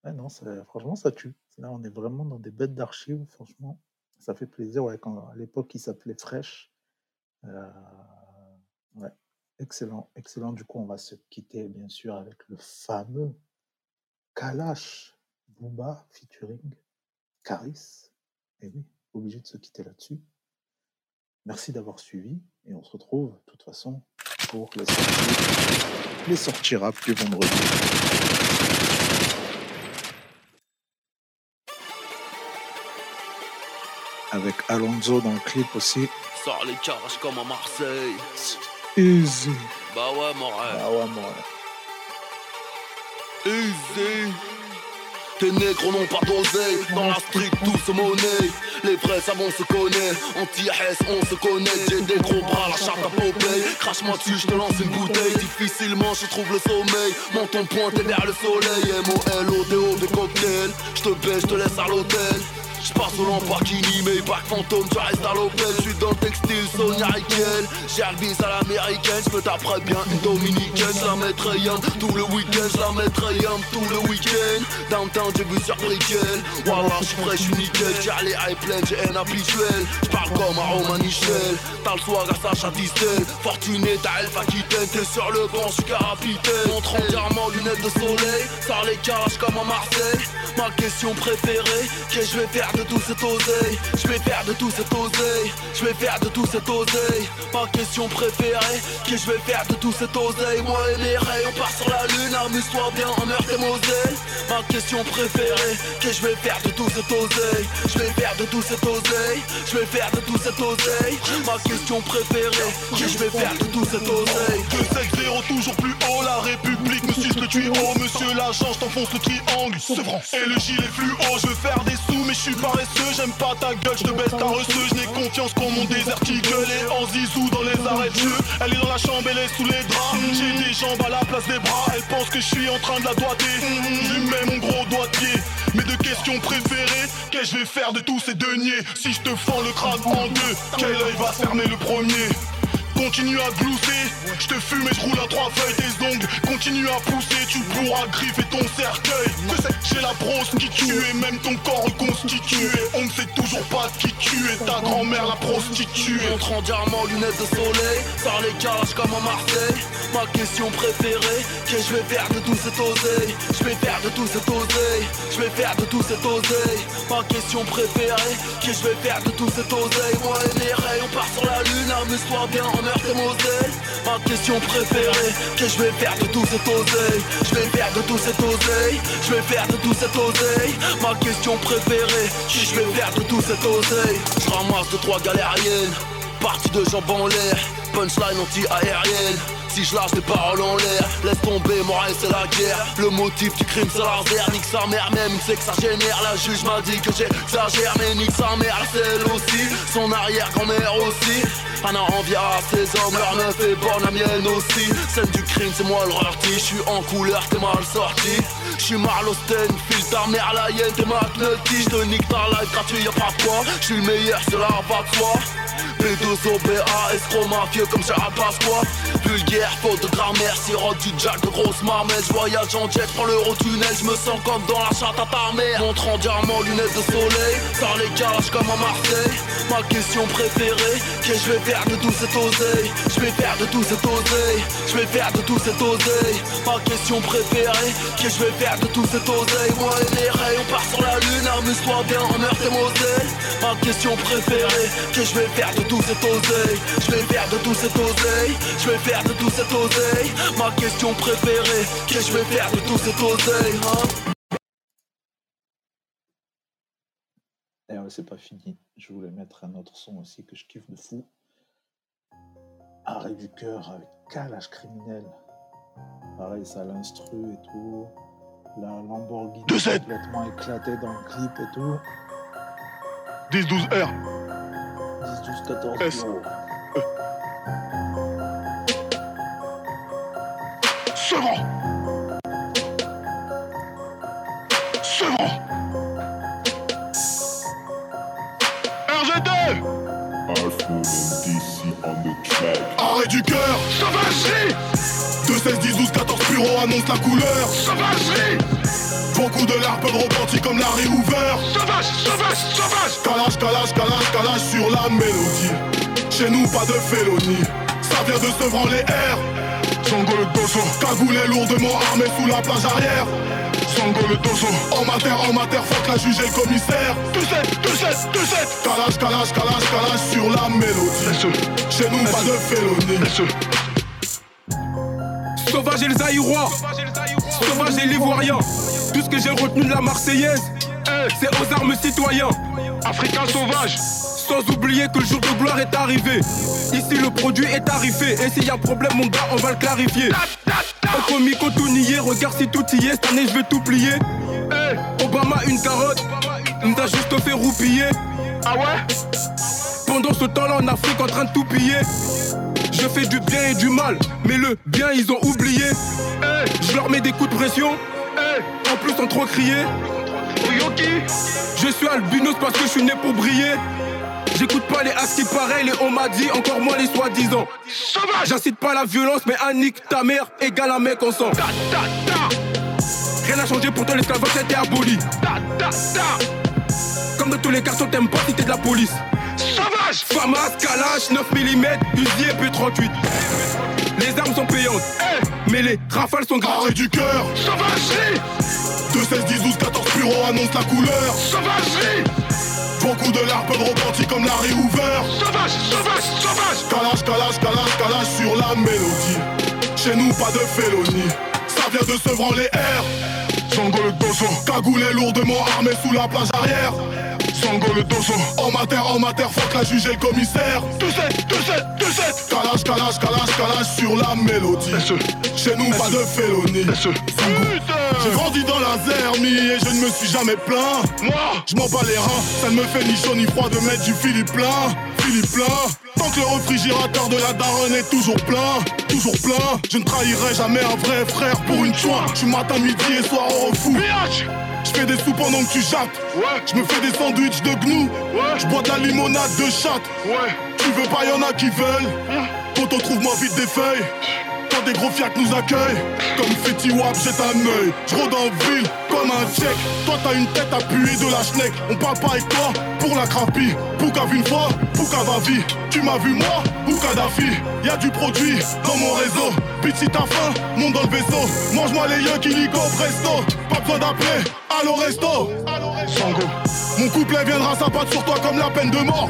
Ouais, non, franchement, ça tue. Là, on est vraiment dans des bêtes d'archives, franchement. Ça fait plaisir. Ouais, quand, à l'époque, il s'appelait Fresh. Euh, ouais, excellent, excellent. Du coup, on va se quitter, bien sûr, avec le fameux Kalash Booba featuring Caris. Et oui, obligé de se quitter là-dessus. Merci d'avoir suivi et on se retrouve de toute façon pour les sorties, les sorties rap vendredi. Avec Alonso dans le clip aussi. Sors les carages comme à Marseille. Easy. Bah ouais, mon rêve. Ouais, moi. Easy. Tes négros n'ont pas d'oseille, dans la street tout se monnaie Les vrais savants se connaissent, anti-S on se connaît. J'ai des gros bras, la chatte à Popeye. Crache-moi dessus, je te lance une bouteille. Difficilement je trouve le sommeil. Monte ton pointé vers le soleil. M-O-L-O-D-O-V cocktail. Je te baisse, je te laisse à l'hôtel J'passe au Lamborghini, mais back fantôme, tu restes à l'Opel. J'suis dans le textile, Sonia Riquel. Bise à l'américaine, j'me taperais bien une dominicaine. J'la mettrais yum tout le week-end, j'la mettrais yum tout le week-end. Downtown, j'ai vu sur Brickell. Wallah, j'suis frais, j'suis nickel. J'ai les high pleines, j'ai un habituel. J'parle comme un Roman Michel. T'as le swag à Sacha Distel. Fortuné, t'as Elf Aquitaine. T'es sur le banc, j'suis capitaine. Montre entièrement lunettes de soleil. Sors les calages comme à Marseille. Ma question préférée, qu'est-ce que je vais faire de tout cet oseille. Je vais faire de tout cet oseille, je vais faire de tout cet oseille. Ma question préférée, que je vais faire de tout cet oseille. Moi et mes rayons, on part sur la lune, amuse-toi bien en meurtre et Moselle. Ma question préférée, que je vais faire de tout cet oseille. Je vais faire de tout cet oseille, je vais faire de tout cet oseille. Ma question préférée, que je vais faire de tout cet oseille. 2-7-0 toujours plus haut, la République me suce le tuyau Monsieur l'agent, je t'enfonce le triangle Sevran. Et le gilet fluo, je veux faire des sous mais je suis paresseux J'aime pas ta gueule, je te baisse ta reçue Je confiance qu'en mon désertique Elle est en zizou dans les arrêts de jeu Elle est dans la chambre, elle est sous les draps. J'ai des jambes à la place des bras Elle pense que je suis en train de la doigter. Lui mets mon gros doigt de pied Mes deux questions préférées Qu'est-ce que je vais faire de tous ces deniers? Si je te fends le crâne en deux Quel œil va fermer le premier? Continue à glousser, je te fume et je roule à trois feuilles tes ongles. Continue à pousser, tu pourras griffer ton cercueil. J'ai la brosse qui tue et même ton corps reconstitué. On ne sait toujours pas qui tu es, ta grand-mère la prostituée. Montre en diamant, lunettes de soleil. Sors les calages comme à Marseille. Ma question préférée que je vais faire de tout cet oseille? Je vais faire de tout cet oseille. Je vais faire de tout cet oseille. Ma question préférée que je vais faire de tout cet oseille? Moi et mes rayons, on part sur la lune. Amuse-toi bien Ma question préférée que je vais faire de tout cet oseille? Je vais faire de tout cet oseille Je vais faire de tout cet oseille. Ma question préférée que je vais faire de tout cet oseille. Je ramasse de trois galériennes Partie de jambes en l'air Punchline anti-aérienne si je lâche des paroles en l'air, laisse tomber, moral c'est la guerre. Le motif du crime c'est l'arrière, nique sa mère même, il sait que ça génère. La juge m'a dit que j'exagère, mais nique sa mère, c'est elle aussi, son arrière-grand-mère aussi. Anna enviera ses hommes, leur meuf est bonne, la mienne aussi. Scène du crime, c'est moi le rorti, je suis en couleur, t'es mal sorti. Je suis Marlosten, file ta mère la hyène, t'es McNulty. Je te nique ta live gratuit, y'a pas quoi. Je suis le meilleur, c'est la va de soi. P2OBA, escroc mafieux comme Gérard Pasqua Vulgaire, faute de grammaire, sirote du jack de grosse marmelle. Je voyage en jet, prends l'eurotunnel, je me sens comme dans la chatte à ta Montre en diamant, lunettes de soleil, sors les calages comme à Marseille. Ma question préférée, que je vais faire de tout cet oseille? Je vais faire de tout cet oseille, je vais faire de tout cet oseille. Ma question préférée, que je vais faire de tout cet oseille? Moi et les rayons, on part sur la lune, amuse-toi bien en meurtre et Moselle Ma question préférée, que je vais faire de tout cet oseille? Je vais faire de tout cet oseille Je vais faire de tout cet oseille Ma question préférée Qu'est-ce que je vais faire de tout cet oseille hein? Et ouais, c'est pas fini. Je voulais mettre un autre son aussi que je kiffe de fou. Arrêt du cœur avec calage criminel. Pareil, ça l'instru et tout. La Lamborghini complètement éclatée dans le clip et tout. 10-12 R 10, 12, 14 S. Arrêt du cœur. Sauvagerie. 2, 16, 10, 12, 14 bureaux annonce la couleur. Sauvagerie. Beaucoup de larmes peuvent repentir comme Larry Hoover Sauvage, sauvage, sauvage. Calage, calage, calage, calage sur la mélodie. Chez nous pas de félonie Ça vient de se branler air Sango le dosso Cagoulé lourdement armé sous la plage arrière Le En mater, en mater, fuck la juge et le commissaire 2-7, 2-7, 2-7 Calage, calage, calage, calage sur la mélodie Chez nous pas de félonie Sauvage et les Aïrois, Sauvage et l'Ivoirien. Tout ce que j'ai retenu de la Marseillaise, c'est aux armes citoyens. Africain sauvage. Sans oublier que le jour de gloire est arrivé. Ici le produit est tarifé. Et s'il y a problème, mon gars, on va le clarifier. Au comico tout nier, regarde si tout y est. Cette année, je vais tout plier. Eh, Obama, une carotte. On t'a juste fait roupiller. Ah ouais? Pendant ce temps-là, en Afrique, en train de tout piller. Je fais du bien et du mal, mais le bien ils ont oublié. Eh, je leur mets des coups de pression. Eh, en plus en trop crier. Je suis albinos parce que je suis né pour briller. J'écoute pas les as qui paraît, les on m'a dit, encore moins les soi-disant. Sauvage J'incite pas la violence, mais Annick, ta mère, égale un mec en sang. Rien n'a changé, pourtant l'esclavage a été aboli. Comme dans tous les quartiers, t'aimes pas si t'es de la police. Sauvage Famas, Kalash, 9 mm, Uzi et P38. Les armes sont payantes, mais les rafales sont gratuites. Arrêt du cœur Sauvagerie 2, 16, 10, 12, 14 bureaux annoncent la couleur Sauvagerie Beaucoup de larmes peuvent repentir comme Larry Hoover Sauvage, sauvage, sauvage. Calage, calage, calage, calage sur la mélodie. Chez nous pas de félonie Ça vient de se branler air. Sango le dosso Cagoulé lourdement armé sous la plage arrière. Sango le dosso En mater, en mater, fuck la juge et le commissaire. 2 7, 2 7, 2 7 Calage, calage, calage, calage sur la mélodie. Chez nous pas de félonie J'ai grandi dans la zermie et je ne me suis jamais plaint Moi, je m'en bats les reins Ça ne me fait ni chaud ni froid de mettre du Philippe plein Philippe plein Tant que le réfrigérateur de la daronne est toujours plein Toujours plein Je ne trahirai jamais un vrai frère pour une choix Je matin, midi et soir au refou je fais des sous pendant que tu jattes. Je me fais des sandwichs de gnou. Je bois de la limonade de chatte. Tu veux pas, y'en a qui veulent. Poto, trouve-moi vite des feuilles. Des gros fiacs nous accueillent. Comme Fetty Wap, j'ai un œil. Je rôde en ville comme un tchèque. Toi, t'as une tête appuyée de la schneck. On parle pas avec toi pour la crapie. Pouka vu une fois, Pouka va vie. Tu m'as vu moi ou Kadhafi Y'a du produit dans mon réseau. Bitch, si t'as faim, monte dans le vaisseau. Mange-moi les yeux qui presto. Pas besoin d'appeler, allo resto. Sango. Mon couplet viendra s'abattre sur toi comme la peine de mort.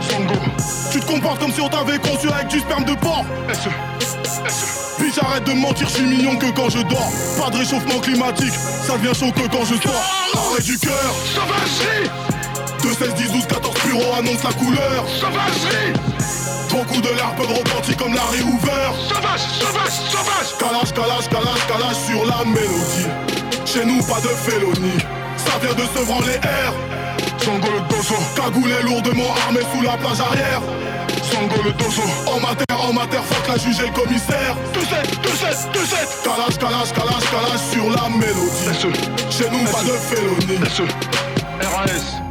Sango. Tu te comportes comme si on t'avait conçu avec du sperme de porc. Bitch, arrête de mentir, je suis mignon que quand je dors. Pas de réchauffement climatique, ça devient chaud que quand je sors. Arrêt du cœur. Sauvagerie 2, 16, 10, 12, 14 bureaux annoncent la couleur. Sauvagerie Beaucoup de larmes peuvent repentir comme Larry Hoover. Sauvage, sauvage, sauvage Calage, calage, calage, calage sur la mélodie. Chez nous, pas de félonie. Ça vient de se branler air. Sango le dosso. Cagoulé lourdement armé sous la plage arrière. Sango le dosso. En mater, en mater, fuck la juge et le commissaire. 2 7, 2 7, 2 7. Calage, calage, calage, calage sur la mélodie. Chez nous, pas de félonie. RAS